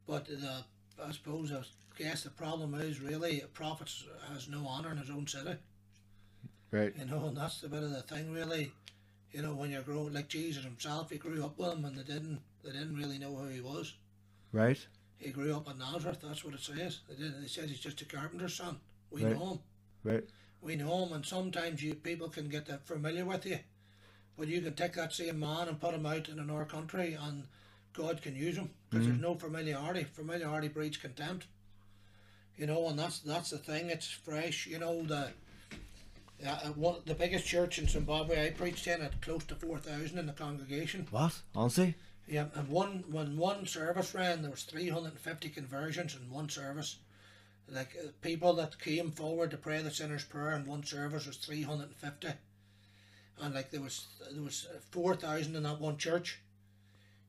But the I suppose I guess the problem is really a prophet has no honour in his own city. Right. You know, and that's the bit of the thing really. You know, when you're growing like Jesus himself, he grew up with him and they didn't they didn't really know who he was. Right. He grew up in Nazareth, that's what it says. They did it says he's just a carpenter's son. We Right. know him. Right. We know him and sometimes you people can get that familiar with you. But you can take that same man and put him out in another country and God can use him because there's mm-hmm. no familiarity. Familiarity breeds contempt. You know, and that's that's the thing. It's fresh. You know the uh, one the biggest church in Zimbabwe I preached in had close to four thousand in the congregation. What? Honestly? Yeah, and one when one service ran, there was three hundred and fifty conversions in one service. Like uh, people that came forward to pray the sinner's prayer in one service was three hundred and fifty, and like there was there was four thousand in that one church.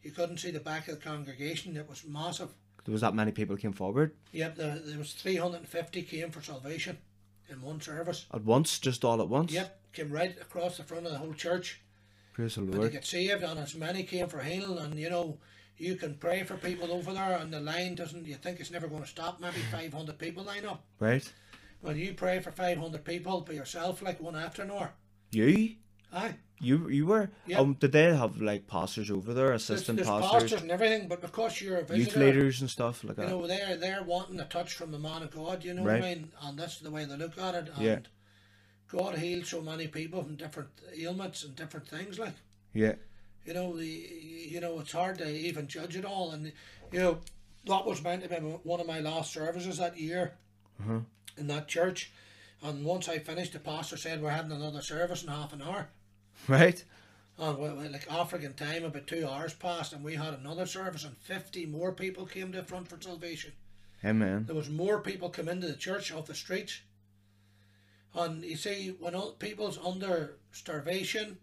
You couldn't see the back of the congregation; it was massive. There was that many people came forward Yep, there, there was three hundred and fifty came for salvation in one service. at once, just all at once. Yep, came right across the front of the whole church. Praise the But they get saved, and as many came for healing, and you know, you can pray for people over there, and the line doesn't. You think it's never going to stop? Maybe *sighs* five hundred people line up. Right. Well, you pray for five hundred people by yourself, like one after another. You? Aye, You you were? Yeah. Um, did they have like pastors over there, assistant there's pastors, pastors and everything, but because you're a visitor, youth leaders and stuff like you that? know, they're they're wanting a touch from the man of God. You know Right. what I mean? And that's the way they look at it. And Yeah. God healed so many people from different ailments and different things, like. yeah. you know the you know it's hard to even judge it all and you know that was meant to be one of my last services that year Uh-huh. in that church and once I finished the pastor said we're having another service in half an hour *laughs* Right. Oh, and we, we- like African time about two hours passed and we had another service and 50 more people came to the front for salvation. Amen. there was more people come into the church off the streets. And you see when all, people's under starvation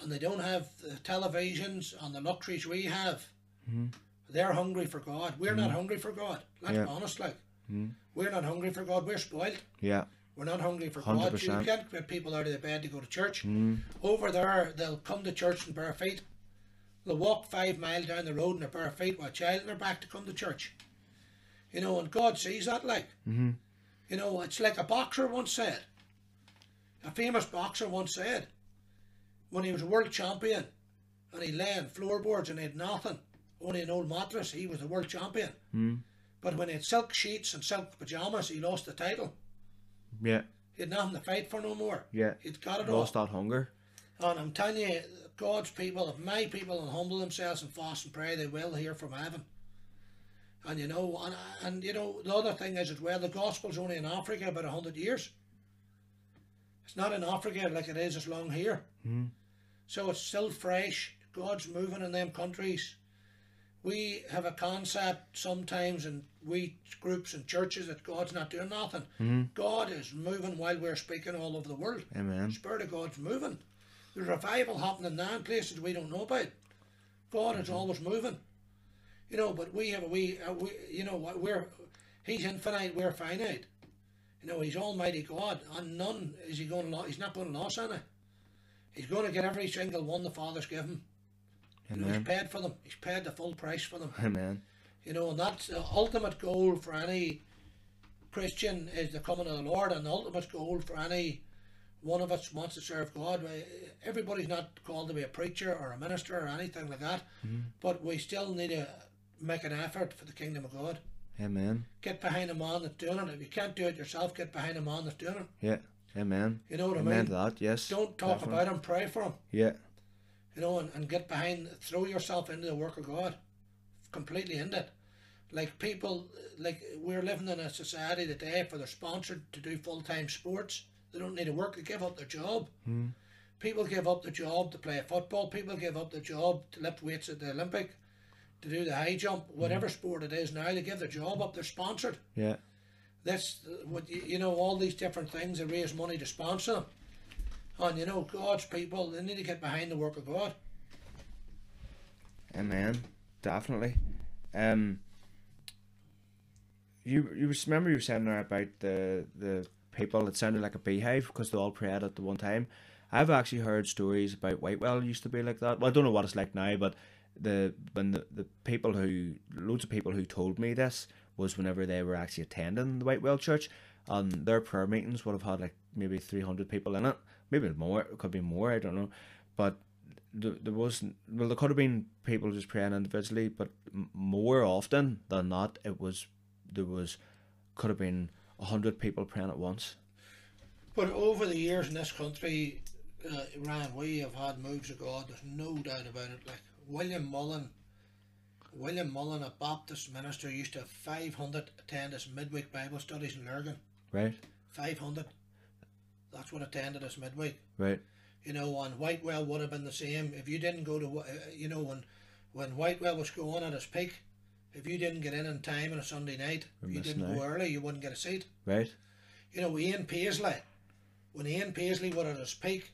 and they don't have the televisions and the luxuries we have hmm. they're hungry for god. We're not hmm. hungry for god. Let's Yeah. be honest like hmm. we're not hungry for god. We're spoiled. Yeah. We're not hungry for God. You can't get people out of their bed to go to church. Over there, they'll come to church in bare feet. They'll walk five miles down the road in their bare feet with a child in their back to come to church. You know, and God sees that like. Mm-hmm. You know, it's like a boxer once said. A famous boxer once said, when he was a world champion and he lay on floorboards and he had nothing, only an old mattress, he was the world champion. Mm. But when he had silk sheets and silk pajamas, he lost the title. Yeah. He had nothing to fight for no more. Yeah. He'd got it Lost all. that hunger. And I'm telling you, God's people, if my people will humble themselves and fast and pray, they will hear from heaven. And you know, and, and you know, the other thing is as well, the gospel's only in Africa about a hundred years. It's not in Africa like it is as long here. Mhm. So it's still fresh. God's moving in them countries. We have a concept sometimes in we groups and churches that God's not doing nothing. Mhm. God is moving while we're speaking all over the world. Amen. Spirit of God's moving. There's revival happening now in places we don't know about. God is always moving. You know, but we have a we, uh, we you know we're He's infinite, we're finite. You know, He's Almighty God, and none is He going to. He's not going to lose any. He's going to get every single one the Father's given. You know, he's paid for them. He's paid the full price for them. Amen. You know, and that's the ultimate goal for any Christian is the coming of the Lord, and the ultimate goal for any one of us wants to serve God. Everybody's not called to be a preacher or a minister or anything like that, mm-hmm. but we still need to make an effort for the kingdom of God. Amen. Get behind a man that's doing it. If you can't do it yourself, get behind a man that's doing it. Yeah. Amen. You know what I Amen mean? to that. Yes. Don't talk definitely. about him, pray for him. Yeah. You know, and, and get behind, throw yourself into the work of God, completely into it. Like people, like we're living in a society today for they're sponsored to do full time sports. They don't need to work, they give up their job. Mm. People give up their job to play football, people give up their job to lift weights at the Olympic, to do the high jump, whatever sport it is now, they give their job up, they're sponsored. Yeah. That's what you, you know, all these different things, they raise money to sponsor them. And you know, God's people, they need to get behind the work of God. Amen. Definitely. Um. You you remember you were saying there about the the people that sounded like a beehive because they all prayed at the one time. I've actually heard stories about Whitewell used to be like that. Well, I don't know what it's like now, but the when the, the people who loads of people who told me this was whenever they were actually attending the Whitewell Church, and their prayer meetings would have had like maybe three hundred people in it, maybe more. It could be more. I don't know, but there, there wasn't. Well, there could have been people just praying individually, but m- more often than not, it was there was could have been a hundred people praying at once. But over the years in this country, uh, Ryan, we have had moves of God. There's no doubt about it. Like William Mullen, William Mullen, a Baptist minister, used to have 500 attend his midweek Bible studies in Lurgan. Right, 500. That's what attended us midweek. right, You know, and Whitewell would have been the same. If you didn't go to, uh, you know, when when Whitewell was going at his peak, if you didn't get in in time on a Sunday night, We're if you didn't go early, you wouldn't get a seat. right, You know, Ian Paisley, when Ian Paisley was at his peak,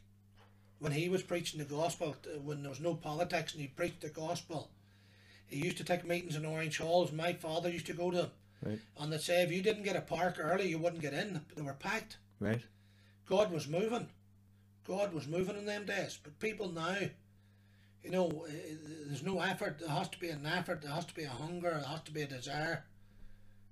when he was preaching the gospel, when there was no politics and he preached the gospel, he used to take meetings in Orange Halls. My father used to go to them. Right. And they'd say if you didn't get a park early, you wouldn't get in. They were packed. right. God was moving. God was moving in them days. But people now, you know, uh, there's no effort. There has to be an effort. There has to be a hunger. There has to be a desire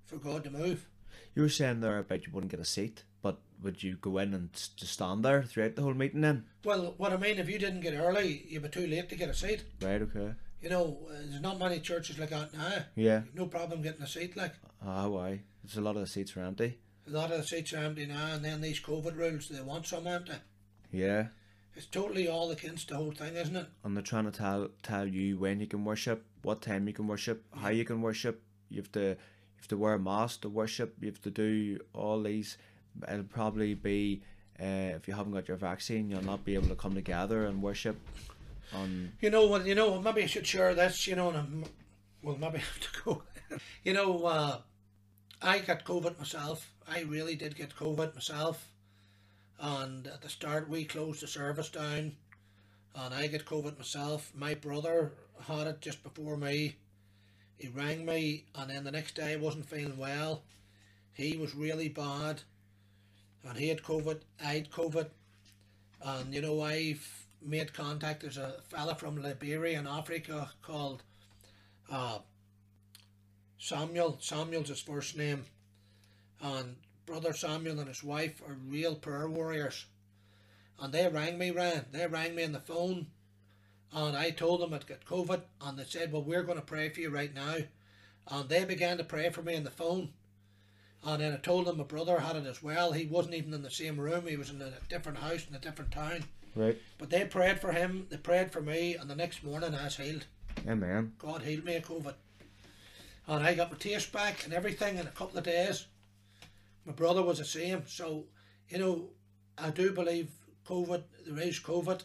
for God to move. You were saying there about you wouldn't get a seat, but would you go in and just stand there throughout the whole meeting then? Well, what I mean, if you didn't get early, you'd be too late to get a seat. Right, okay. You know, uh, there's not many churches like that now. Yeah. No problem getting a seat. Like Ah, why? There's a lot of the seats are empty. A lot of seats are empty now, and then these COVID rules, they want some empty. Yeah. It's totally all against the whole thing, isn't it? And they're trying to tell tell you when you can worship, what time you can worship, how you can worship. You have to you have to wear a mask to worship. You have to do all these. It'll probably be uh, if you haven't got your vaccine, you'll not be able to come together and worship. On You know what? You know maybe I should share this. You know, and I'm, well, maybe *laughs* I have to go. you know, uh, I got COVID myself. I really did get COVID myself. And at the start, we closed the service down, and I got COVID myself. My brother had it just before me. He rang me, and then the next day I wasn't feeling well. He was really bad, and he had COVID. I had COVID, and you know I've made contact. There's a fella from Liberia in Africa called uh, Samuel. Samuel's his first name, and brother Samuel and his wife are real prayer warriors. And they rang me, Ryan. They rang me on the phone, and I told them I'd got COVID, and they said, "Well, we're going to pray for you right now." And they began to pray for me on the phone. And then I told them my brother had it as well. He wasn't even in the same room. He was in a different house in a different town. right, But they prayed for him, they prayed for me, and the next morning I was healed. amen. God healed me of COVID. And I got my taste back and everything in a couple of days. My brother was the same. So, you know, I do believe COVID, there is COVID,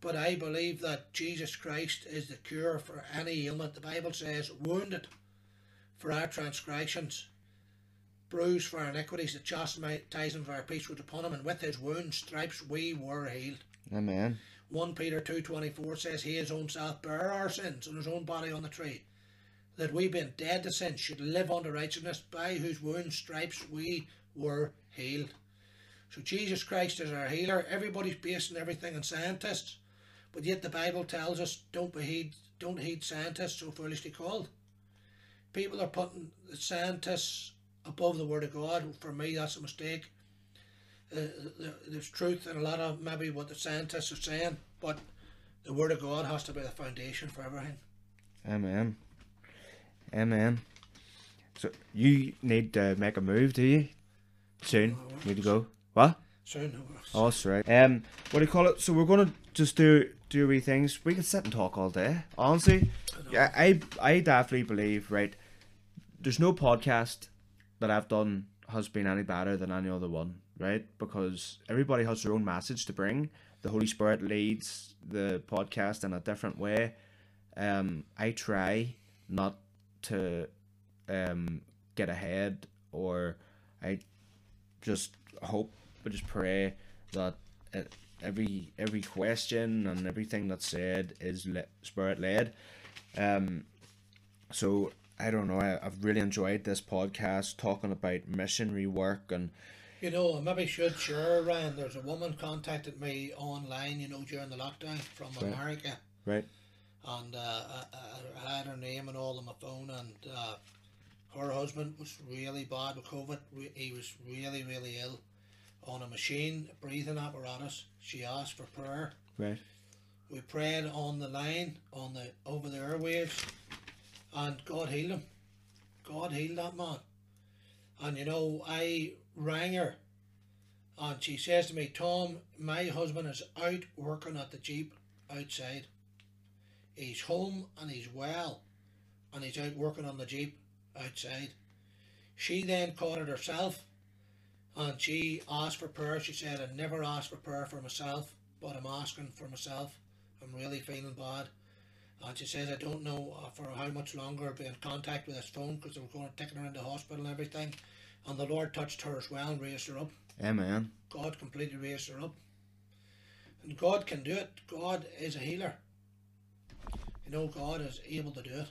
but I believe that Jesus Christ is the cure for any ailment. The Bible says, wounded for our transgressions, bruised for our iniquities, the chastisement for our peace was upon him, and with his wounds, stripes, we were healed. Amen. 1 Peter 2.24 says he his own self bare our sins on his own body on the tree that we being dead to sin should live unto righteousness by whose wounds stripes we were healed. So Jesus Christ is our healer. Everybody's basing everything on scientists but yet the Bible tells us don't heed don't heed scientists so foolishly called. People are putting the scientists above the word of God. For me that's a mistake. Uh, there's truth in a lot of maybe what the scientists are saying, but the Word of God has to be the foundation for everything. Amen. Amen. So you need to make a move, do you? Soon. Need to go. What? Soon, Oh, that's right. Um, what do you call it? So we're gonna just do do wee things. We can sit and talk all day. Honestly, yeah, I I definitely believe right. There's no podcast that I've done has been any better than any other one, right? Because everybody has their own message to bring. The Holy Spirit leads the podcast in a different way. Um, I try not to um get ahead, or I just hope, I just pray that every every question and everything that's said is le- spirit led. Um, so I don't know. I, I've really enjoyed this podcast talking about missionary work and you know, I maybe should share, Ryan. There's a woman contacted me online, you know, during the lockdown from Right. America, right, and uh, I, I had her name and all on my phone, and uh, her husband was really bad with COVID. He was really, really ill on a machine breathing apparatus. She asked for prayer. Right. We prayed on the line, on the over the airwaves, and God healed him. God healed that man. And you know, I rang her, and she says to me, "Tom, my husband is out working at the jeep outside. He's home and he's well, and he's out working on the jeep outside." She then caught it herself, and she asked for prayer. She said, "I never asked for prayer for myself, but I'm asking for myself." I'm really feeling bad. And she says, I don't know uh, for how much longer I'll be in contact with this phone because they were going to take her into hospital and everything. And the Lord touched her as well and raised her up. Amen. God completely raised her up. And God can do it. God is a healer. Know, God is able to do it.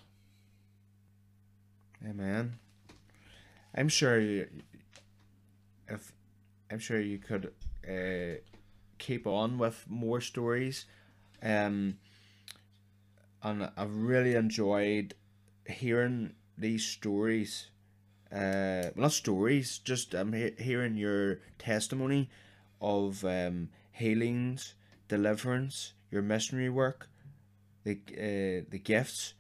Amen. I'm sure you, if I'm sure you could uh, keep on with more stories. Um, and I've really enjoyed hearing these stories. Uh, well, not stories, just um, he- hearing your testimony of um, healings, deliverance, your missionary work, the uh, the gifts,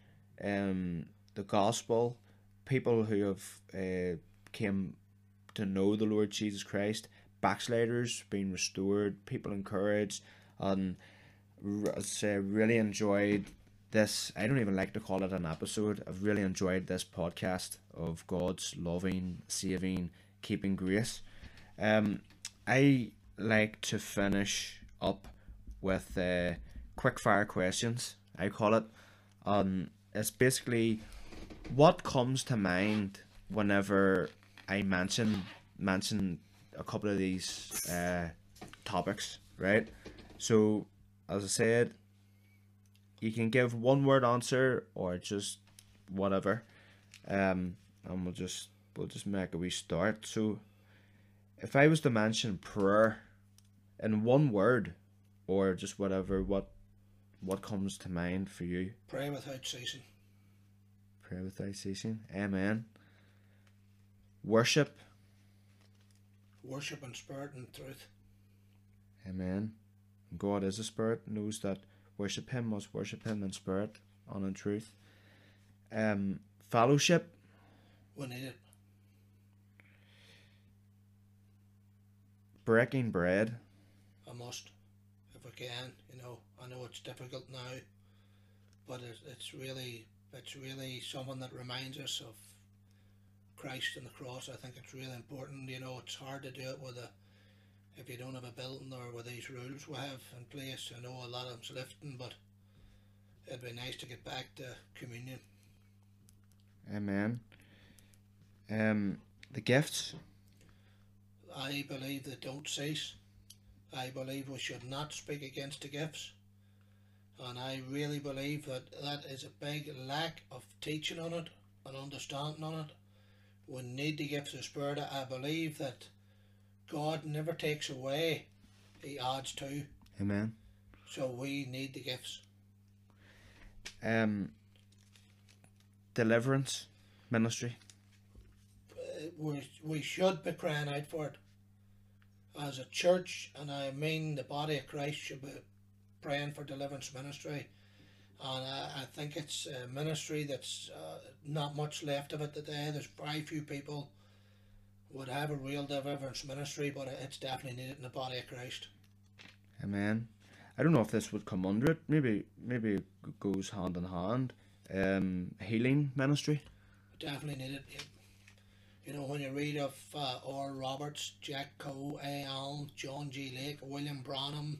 um, the gospel, people who have uh, came to know the Lord Jesus Christ, backsliders being restored, people encouraged, and r- I really enjoyed this. I don't even like to call it an episode. I've really enjoyed this podcast of God's loving, saving, keeping grace. Um, I like to finish up with uh, quick fire questions. I call it. Um, it's basically what comes to mind whenever I mention mention a couple of these uh, topics, right? So, as I said, you can give one word answer or just whatever, um, and we'll just we'll just make a wee start. So, if I was to mention prayer in one word, or just whatever, what what comes to mind for you? Pray without ceasing. Pray without ceasing. Amen. Worship. Worship in spirit and truth. Amen. God is a spirit, knows that worship him must worship him in spirit and in truth. Um fellowship, We need it. breaking bread, I must, if I can. You know, I know it's difficult now, but it's, it's really it's really something that reminds us of Christ and the cross. I think it's really important. You know, it's hard to do it with a if you don't have a building or with these rules we have in place. I know a lot of them's lifting, but it'd be nice to get back to communion. amen. Um the gifts, I believe that don't cease. I believe we should not speak against the gifts. And I really believe that that is a big lack of teaching on it and understanding on it. We need the gifts of Spirit. I believe that God never takes away, He adds to. amen. So we need the gifts. Um deliverance ministry. Uh, we, we should be crying out for it. As a church, and I mean the body of Christ should be praying for deliverance ministry. And I, I think it's a ministry that's uh, not much left of it today. There's very few people would have a real deliverance ministry, but it's definitely needed in the body of Christ. Amen. I don't know if this would come under it. Maybe maybe it goes hand in hand. Um healing ministry. Definitely needed. You know, when you read of uh, Oral Roberts, Jack Coe, A. Allen, John G. Lake, William Branham,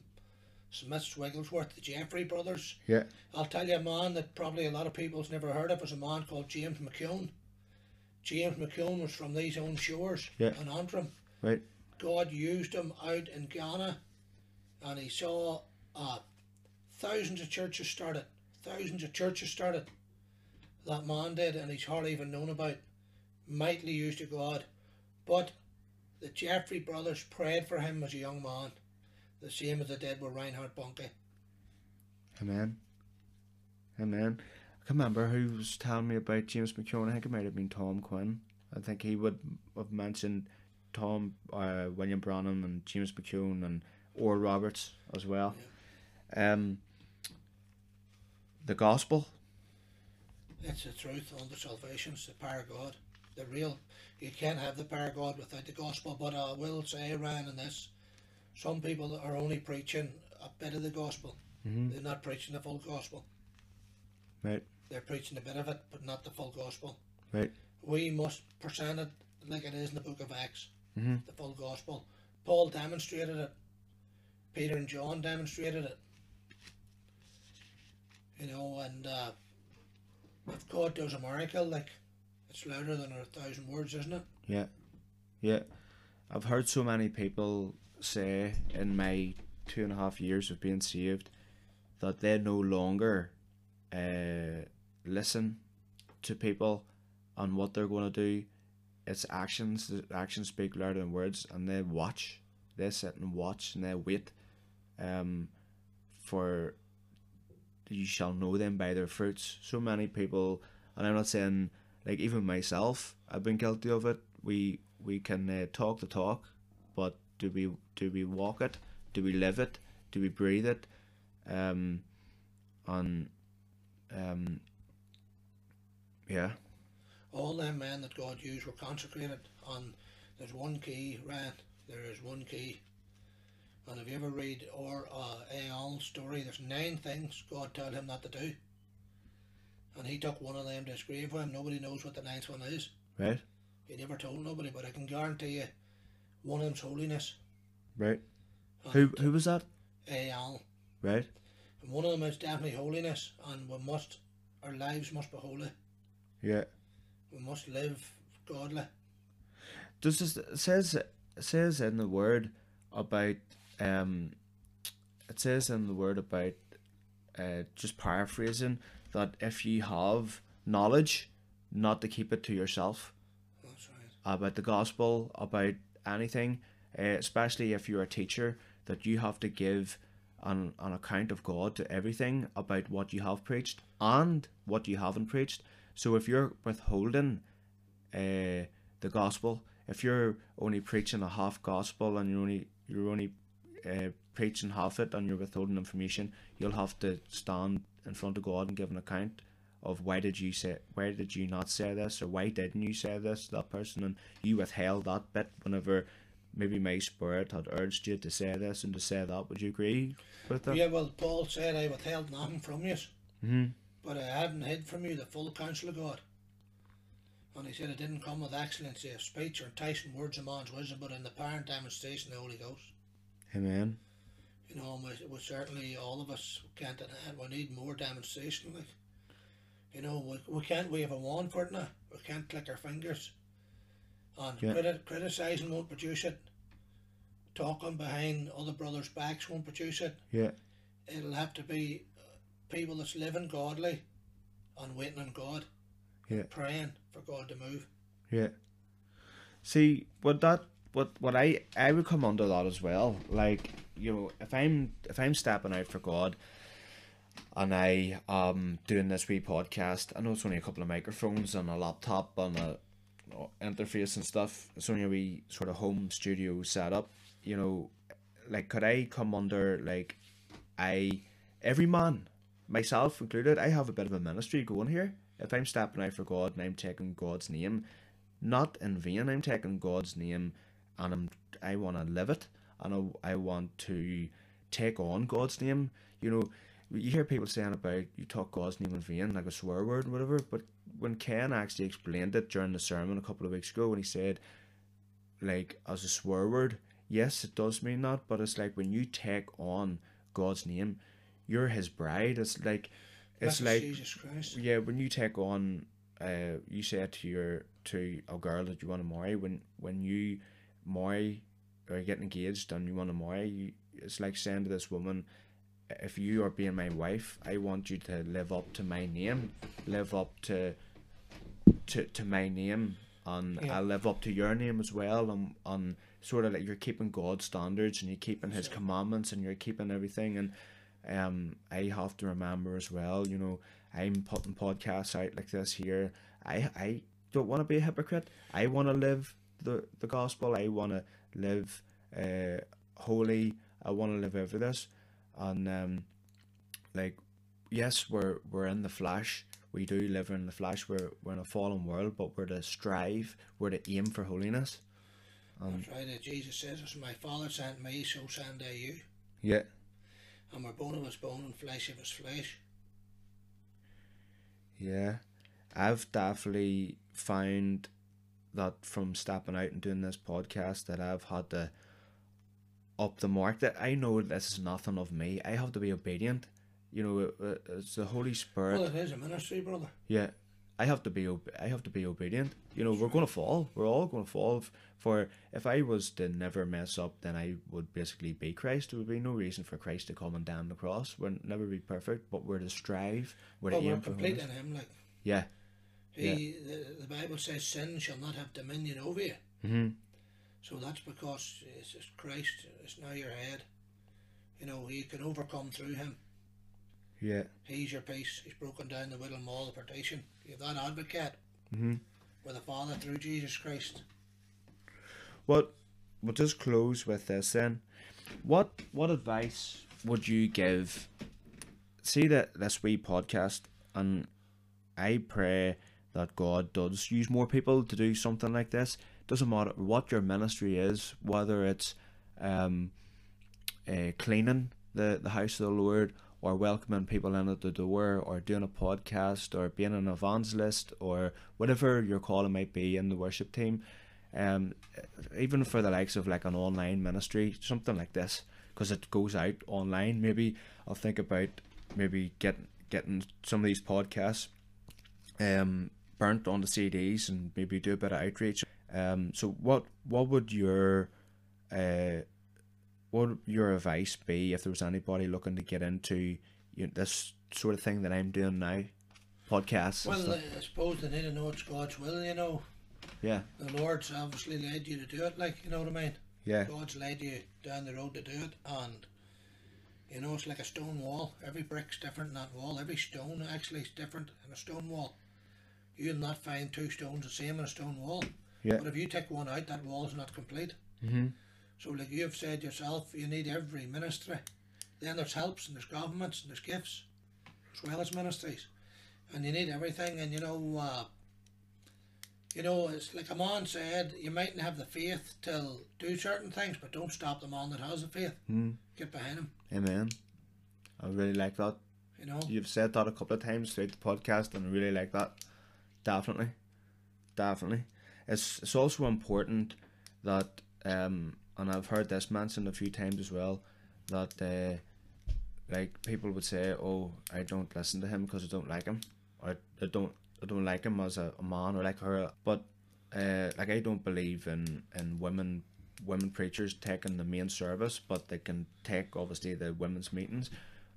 Smith Wigglesworth, the Jeffrey brothers, Yeah. I'll tell you a man that probably a lot of people's never heard of was a man called James McKeown. James McKeown was from these own shores Yeah. in Antrim. Right. God used him out in Ghana and he saw uh, thousands of churches started. Thousands of churches started. That man did, and he's hardly even known about. Mightily used to God. But the Jeffrey brothers prayed for him as a young man, the same as they did with Reinhard Bonnke. Amen. Amen. I can remember who was telling me about James McKeown. I think it might have been Tom Quinn. I think he would have mentioned Tom, uh, William Branham, and James McKeown, and Oral Roberts as well. Um, the gospel. It's the truth on the salvation, it's the power of God. The real, you can't have the power of God without the gospel. But I will say, Ryan, in this, some people are only preaching a bit of the gospel. Mm-hmm. They're not preaching the full gospel. Right. They're preaching a bit of it, but not the full gospel. Right. We must present it like it is in the book of Acts, Mm-hmm. the full gospel. Paul demonstrated it. Peter and John demonstrated it. You know, and uh, if God does a miracle, like it's louder than a thousand words, isn't it? Yeah, yeah. I've heard so many people say in my two and a half years of being saved that they no longer uh, listen to people on what they're going to do. It's actions. Actions speak louder than words, and they watch. They sit and watch, and they wait. Um, for you shall know them by their fruits. So many people, and I'm not saying like even myself, I've been guilty of it. We we can uh, talk the talk, but do we do we walk it? Do we live it? Do we breathe it? Um, on, um, yeah, All them men that God used were consecrated. On there's one key, right There is one key. And if you ever read or uh, Ael's story, there's nine things God told him not to do. And he took one of them to his grave with him. Nobody knows what the ninth one is. right, He never told nobody, but I can guarantee you one of them's holiness. right. And Who who was that? Ael. Right, And one of them is definitely holiness. And we must, our lives must be holy. yeah. We must live godly. Does this it says it says in the word about um it says in the word about uh just paraphrasing that if you have knowledge not to keep it to yourself That's right. about the gospel about anything uh, especially if you're a teacher that you have to give an, an account of God to everything about what you have preached and what you haven't preached so if you're withholding uh, the gospel. If you're only preaching a half gospel and you're only you're only uh, preaching half it and you're withholding information, you'll have to stand in front of God and give an account of why did you say why did you not say this or why didn't you say this to that person and you withheld that bit whenever maybe my spirit had urged you to say this and to say that. Would you agree with that? Yeah, well, Paul said, I withheld nothing from you, hmm but I hadn't hid from you the full counsel of God. And he said, it didn't come with excellency of speech or enticing words of man's wisdom, but in the power and demonstration of the Holy Ghost. Amen. You know, we, we certainly, all of us can't. We need more demonstration. Like, you know, we, we can't wave a wand for it now. We can't click our fingers. And Yeah. criti- criticising won't produce it. Talking behind other brothers' backs won't produce it. Yeah. it'll have to be uh, people that's living godly and waiting on God, Yeah. praying for God to move. Yeah. See, what that what what I I would come under that as well. Like, you know, if I'm if I'm stepping out for God and I um doing this wee podcast, I know it's only a couple of microphones and a laptop and a you know, interface and stuff. It's only a wee sort of home studio setup. You know, like could I come under like I every man, myself included, I have a bit of a ministry going here. If I'm stepping out for God and I'm taking God's name, not in vain, I'm taking God's name and I'm I want to live it and I, I want to take on God's name. You know, you hear people saying about you talk God's name in vain, like a swear word or whatever, but when Ken actually explained it during the sermon a couple of weeks ago when he said like as a swear word, yes it does mean that, but it's like when you take on God's name, you're his bride. It's like it's Blessed like Jesus Christ. yeah, when you take on, uh, you say to your to a girl that you want to marry. When when you marry or get engaged and you want to marry, you, it's like saying to this woman, if you are being my wife, I want you to live up to my name, live up to to to my name, and Yeah. I live up to your name as well. And and sort of like you're keeping God's standards and you're keeping His commandments and you're keeping everything and um, I have to remember as well. You know, I'm putting podcasts out like this here. I I don't want to be a hypocrite. I want to live the the gospel. I want to live uh, holy. I want to live over this, and um, like yes, we're we're in the flesh. We do live in the flesh. We're we're in a fallen world, but we're to strive. We're to aim for holiness. That's right. Jesus says, "As my Father sent me, so send I you." Yeah, And we're bone of his bone and flesh of his flesh. yeah. I've definitely found that from stepping out and doing this podcast that I've had to up the mark. That I know this is nothing of me. I have to be obedient. You know, it- it- it's the Holy Spirit. Well, it is a ministry, brother. Yeah, I have to be. Ob- I have to be obedient. You know, we're going to fall. We're all going to fall. F- For if I was to never mess up, then I would basically be Christ. There would be no reason for Christ to come and down the cross. We'll never be perfect, but we're to strive. We're to Well, we're aim for complete in him. Like Yeah, he, the, the Bible says, sin shall not have dominion over you. hmm So that's because it's just Christ is now your head. You know, you can overcome through him. yeah, He's your peace. He's broken down the middle wall of partition. You have that advocate hmm with the Father through Jesus Christ. Well, we'll just close with this then. What what advice would you give? See that this wee podcast, and I pray that God does use more people to do something like this. Doesn't matter what your ministry is, whether it's um, uh, cleaning the, the house of the Lord, or welcoming people in at the door, or doing a podcast, or being an evangelist, or whatever your calling might be in the worship team. Um, even for the likes of like an online ministry, something like this, because it goes out online. Maybe I'll think about maybe getting getting some of these podcasts um burnt the CDs and maybe do a bit of outreach. Um, so what what would your uh what would your advice be if there was anybody looking to get into you know, this sort of thing that I'm doing now, podcasts? Well. I suppose they need to know it's God's will, you know. yeah, The Lord's obviously led you to do it, like, you know what I mean? yeah, God's led you down the road to do it, and you know it's like a stone wall. Every brick's different in that wall. Every stone actually is different in a stone wall. You'll not find two stones the same in a stone wall. Yeah. But if you take one out, that wall is not complete. mm-hmm. So, like you've said yourself, you need every ministry. Then there's helps and there's governments and there's gifts, as well as ministries, and you need everything. And you know, uh, you know, it's like a man said, you mightn't have the faith to do certain things, but don't stop the man that has the faith. Mm. Get behind him. Amen. I really like that. You know, You've said that a couple of times throughout the podcast, and I really like that. Definitely, definitely. It's it's also important that um, and I've heard this mentioned a few times as well, that uh, like people would say, "Oh, I don't listen to him because I don't like him," or "I don't I don't like him as a, a man or like her." But uh, like I don't believe in in women women preachers taking the main service, but they can take obviously the women's meetings.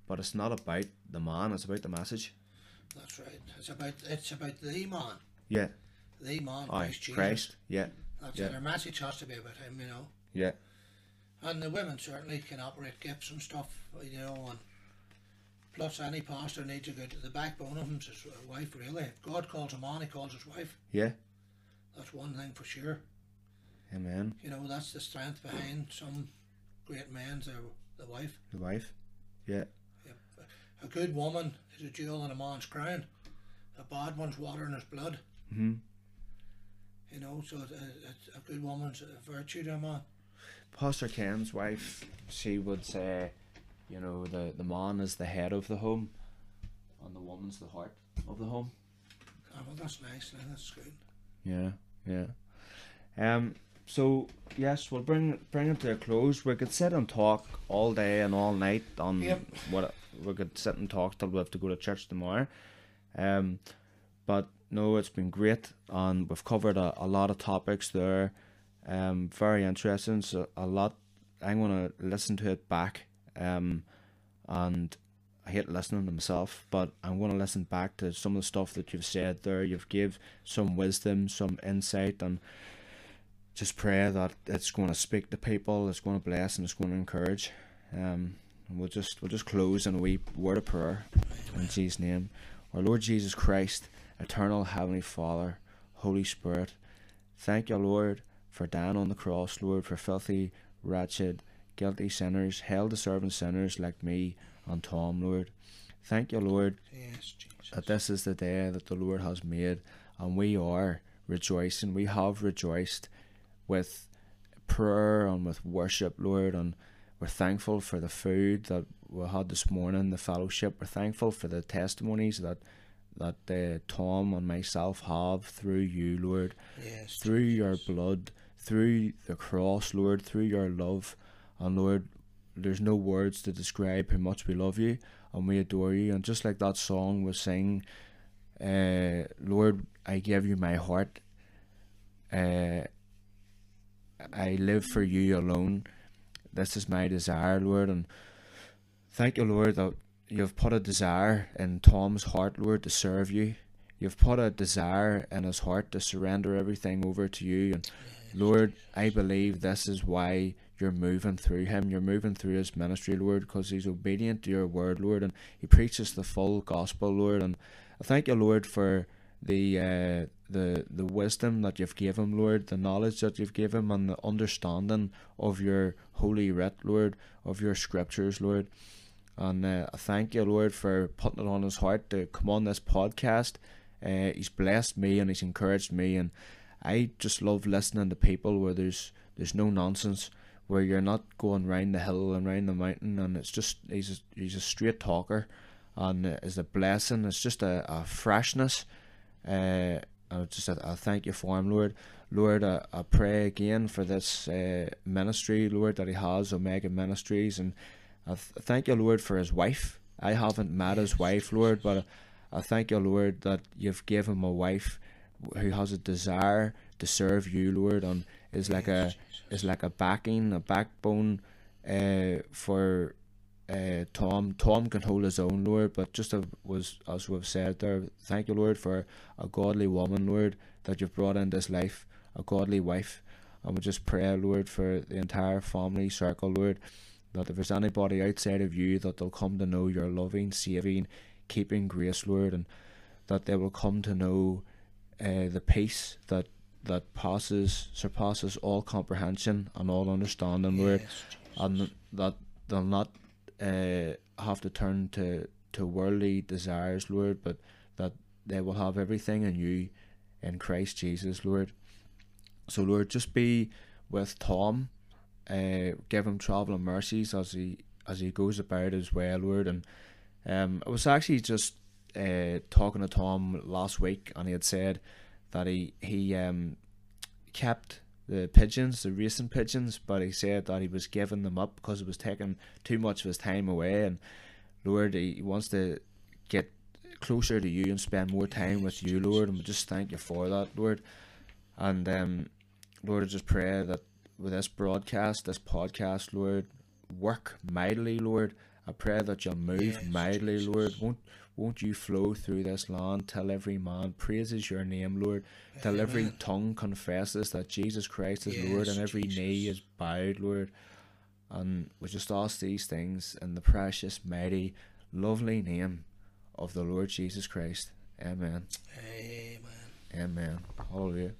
But it's not about the man; it's about the message. That's right. It's about it's about the man, Yeah, the man, aye, Christ Jesus. Christ. Yeah, That's yeah. it. Our message has to be about him. You know. yeah, And the women certainly can operate gifts and stuff, you know, and plus any pastor needs to go to the backbone of him is his wife, really. If God calls a man, he calls his wife. yeah. That's one thing for sure. Amen. You know, that's the strength behind some great men's, their, the wife. The wife. Yeah, A good woman is a jewel in a man's crown. A bad one's water in his blood. hmm You know, so it's a, it's a good woman's a virtue to a man. Pastor Ken's wife, she would say, you know, the the man is the head of the home, and the woman's the heart of the home. Oh, well, that's nice. now, That's good. Yeah, yeah. Um. So yes, we'll bring bring it to a close. We could sit and talk all day and all night on Yep. what we could sit and talk till we have to go to church tomorrow. Um, but no, it's been great, and we've covered a, a lot of topics there. Um, very interesting. So a lot. I'm gonna listen to it back. Um, and I hate listening to myself, but I'm to listen back to some of the stuff that you've said there. You've give some wisdom, some insight, and just pray that it's going to speak to people, it's going to bless, and it's going to encourage. Um, we'll just we'll just close in a wee word of prayer in Jesus' name. Our Lord Jesus Christ, eternal heavenly Father, Holy Spirit, thank you, Lord, for dying on the cross, Lord, for filthy, wretched, guilty sinners, hell deserving sinners like me and Tom, Lord. Thank you, Lord, Yes, Jesus. that this is the day that the Lord has made, and we are rejoicing. We have rejoiced with prayer and with worship, Lord, and we're thankful for the food that we had this morning, the fellowship. We're thankful for the testimonies that that uh, Tom and myself have through you, Lord, Yes. through your blood, through the cross, Lord, through your love, and Lord, there's no words to describe how much we love you and we adore you. And just like that song was saying, uh, Lord, I give you my heart. Uh, I live for you alone. This is my desire, Lord, and thank you, Lord, that you've put a desire in Tom's heart, Lord, to serve you. You've put a desire in his heart to surrender everything over to you. And Lord, I believe this is why you're moving through him. You're moving through his ministry, Lord, because he's obedient to your word, Lord, and he preaches the full gospel, Lord. And I thank you, Lord, for the uh, the the wisdom that you've given him, Lord, the knowledge that you've given him, and the understanding of your holy writ, Lord, of your scriptures, Lord. And uh, I thank you, Lord, for putting it on his heart to come on this podcast. Uh, he's blessed me and he's encouraged me, and I just love listening to people where there's there's no nonsense, where you're not going round the hill and round the mountain, and it's just he's a, he's a straight talker, and uh, it's a blessing. It's just a, a freshness. Uh, I just I, I thank you for him, Lord. Lord, I, I pray again for this uh, ministry, Lord, that he has, Omega Ministries, and I th- thank you, Lord, for his wife. I haven't met his wife, Lord, but I thank you, Lord, that you've given him a wife who has a desire to serve you, Lord, and is like a is like a backing, a backbone, uh, for uh, Tom. Tom can hold his own, Lord, but just as was as we've said there, thank you, Lord, for a godly woman, Lord, that you've brought into this life, a godly wife. And we just pray, Lord, for the entire family circle, Lord, that if there's anybody outside of you, that they'll come to know your loving, saving, keeping grace, Lord, and that they will come to know uh, the peace that that passes surpasses all comprehension and all understanding, Lord, Yes, and that they'll not uh, have to turn to to worldly desires, Lord, but that they will have everything in you, in Christ Jesus, Lord. So, Lord, just be with Tom, uh, give him travelling mercies as he as he goes about as well, Lord. And um, I was actually just uh, talking to Tom last week, and he had said that he he um kept the pigeons, the racing pigeons, but he said that he was giving them up because it was taking too much of his time away. And Lord, he wants to get closer to you and spend more time with you, Lord. And we just thank you for that, Lord. And um, Lord, I just pray that with this broadcast, this podcast, Lord, work mightily, Lord. I pray that you'll move Yes, mightily, Jesus. Lord. Won't won't you flow through this land till every man praises your name, Lord, till every tongue confesses that Jesus Christ is Lord and every knee is bowed, Lord. And we just ask these things in the precious, mighty, lovely name of the Lord Jesus Christ. Amen. Amen. Amen. Hallelujah.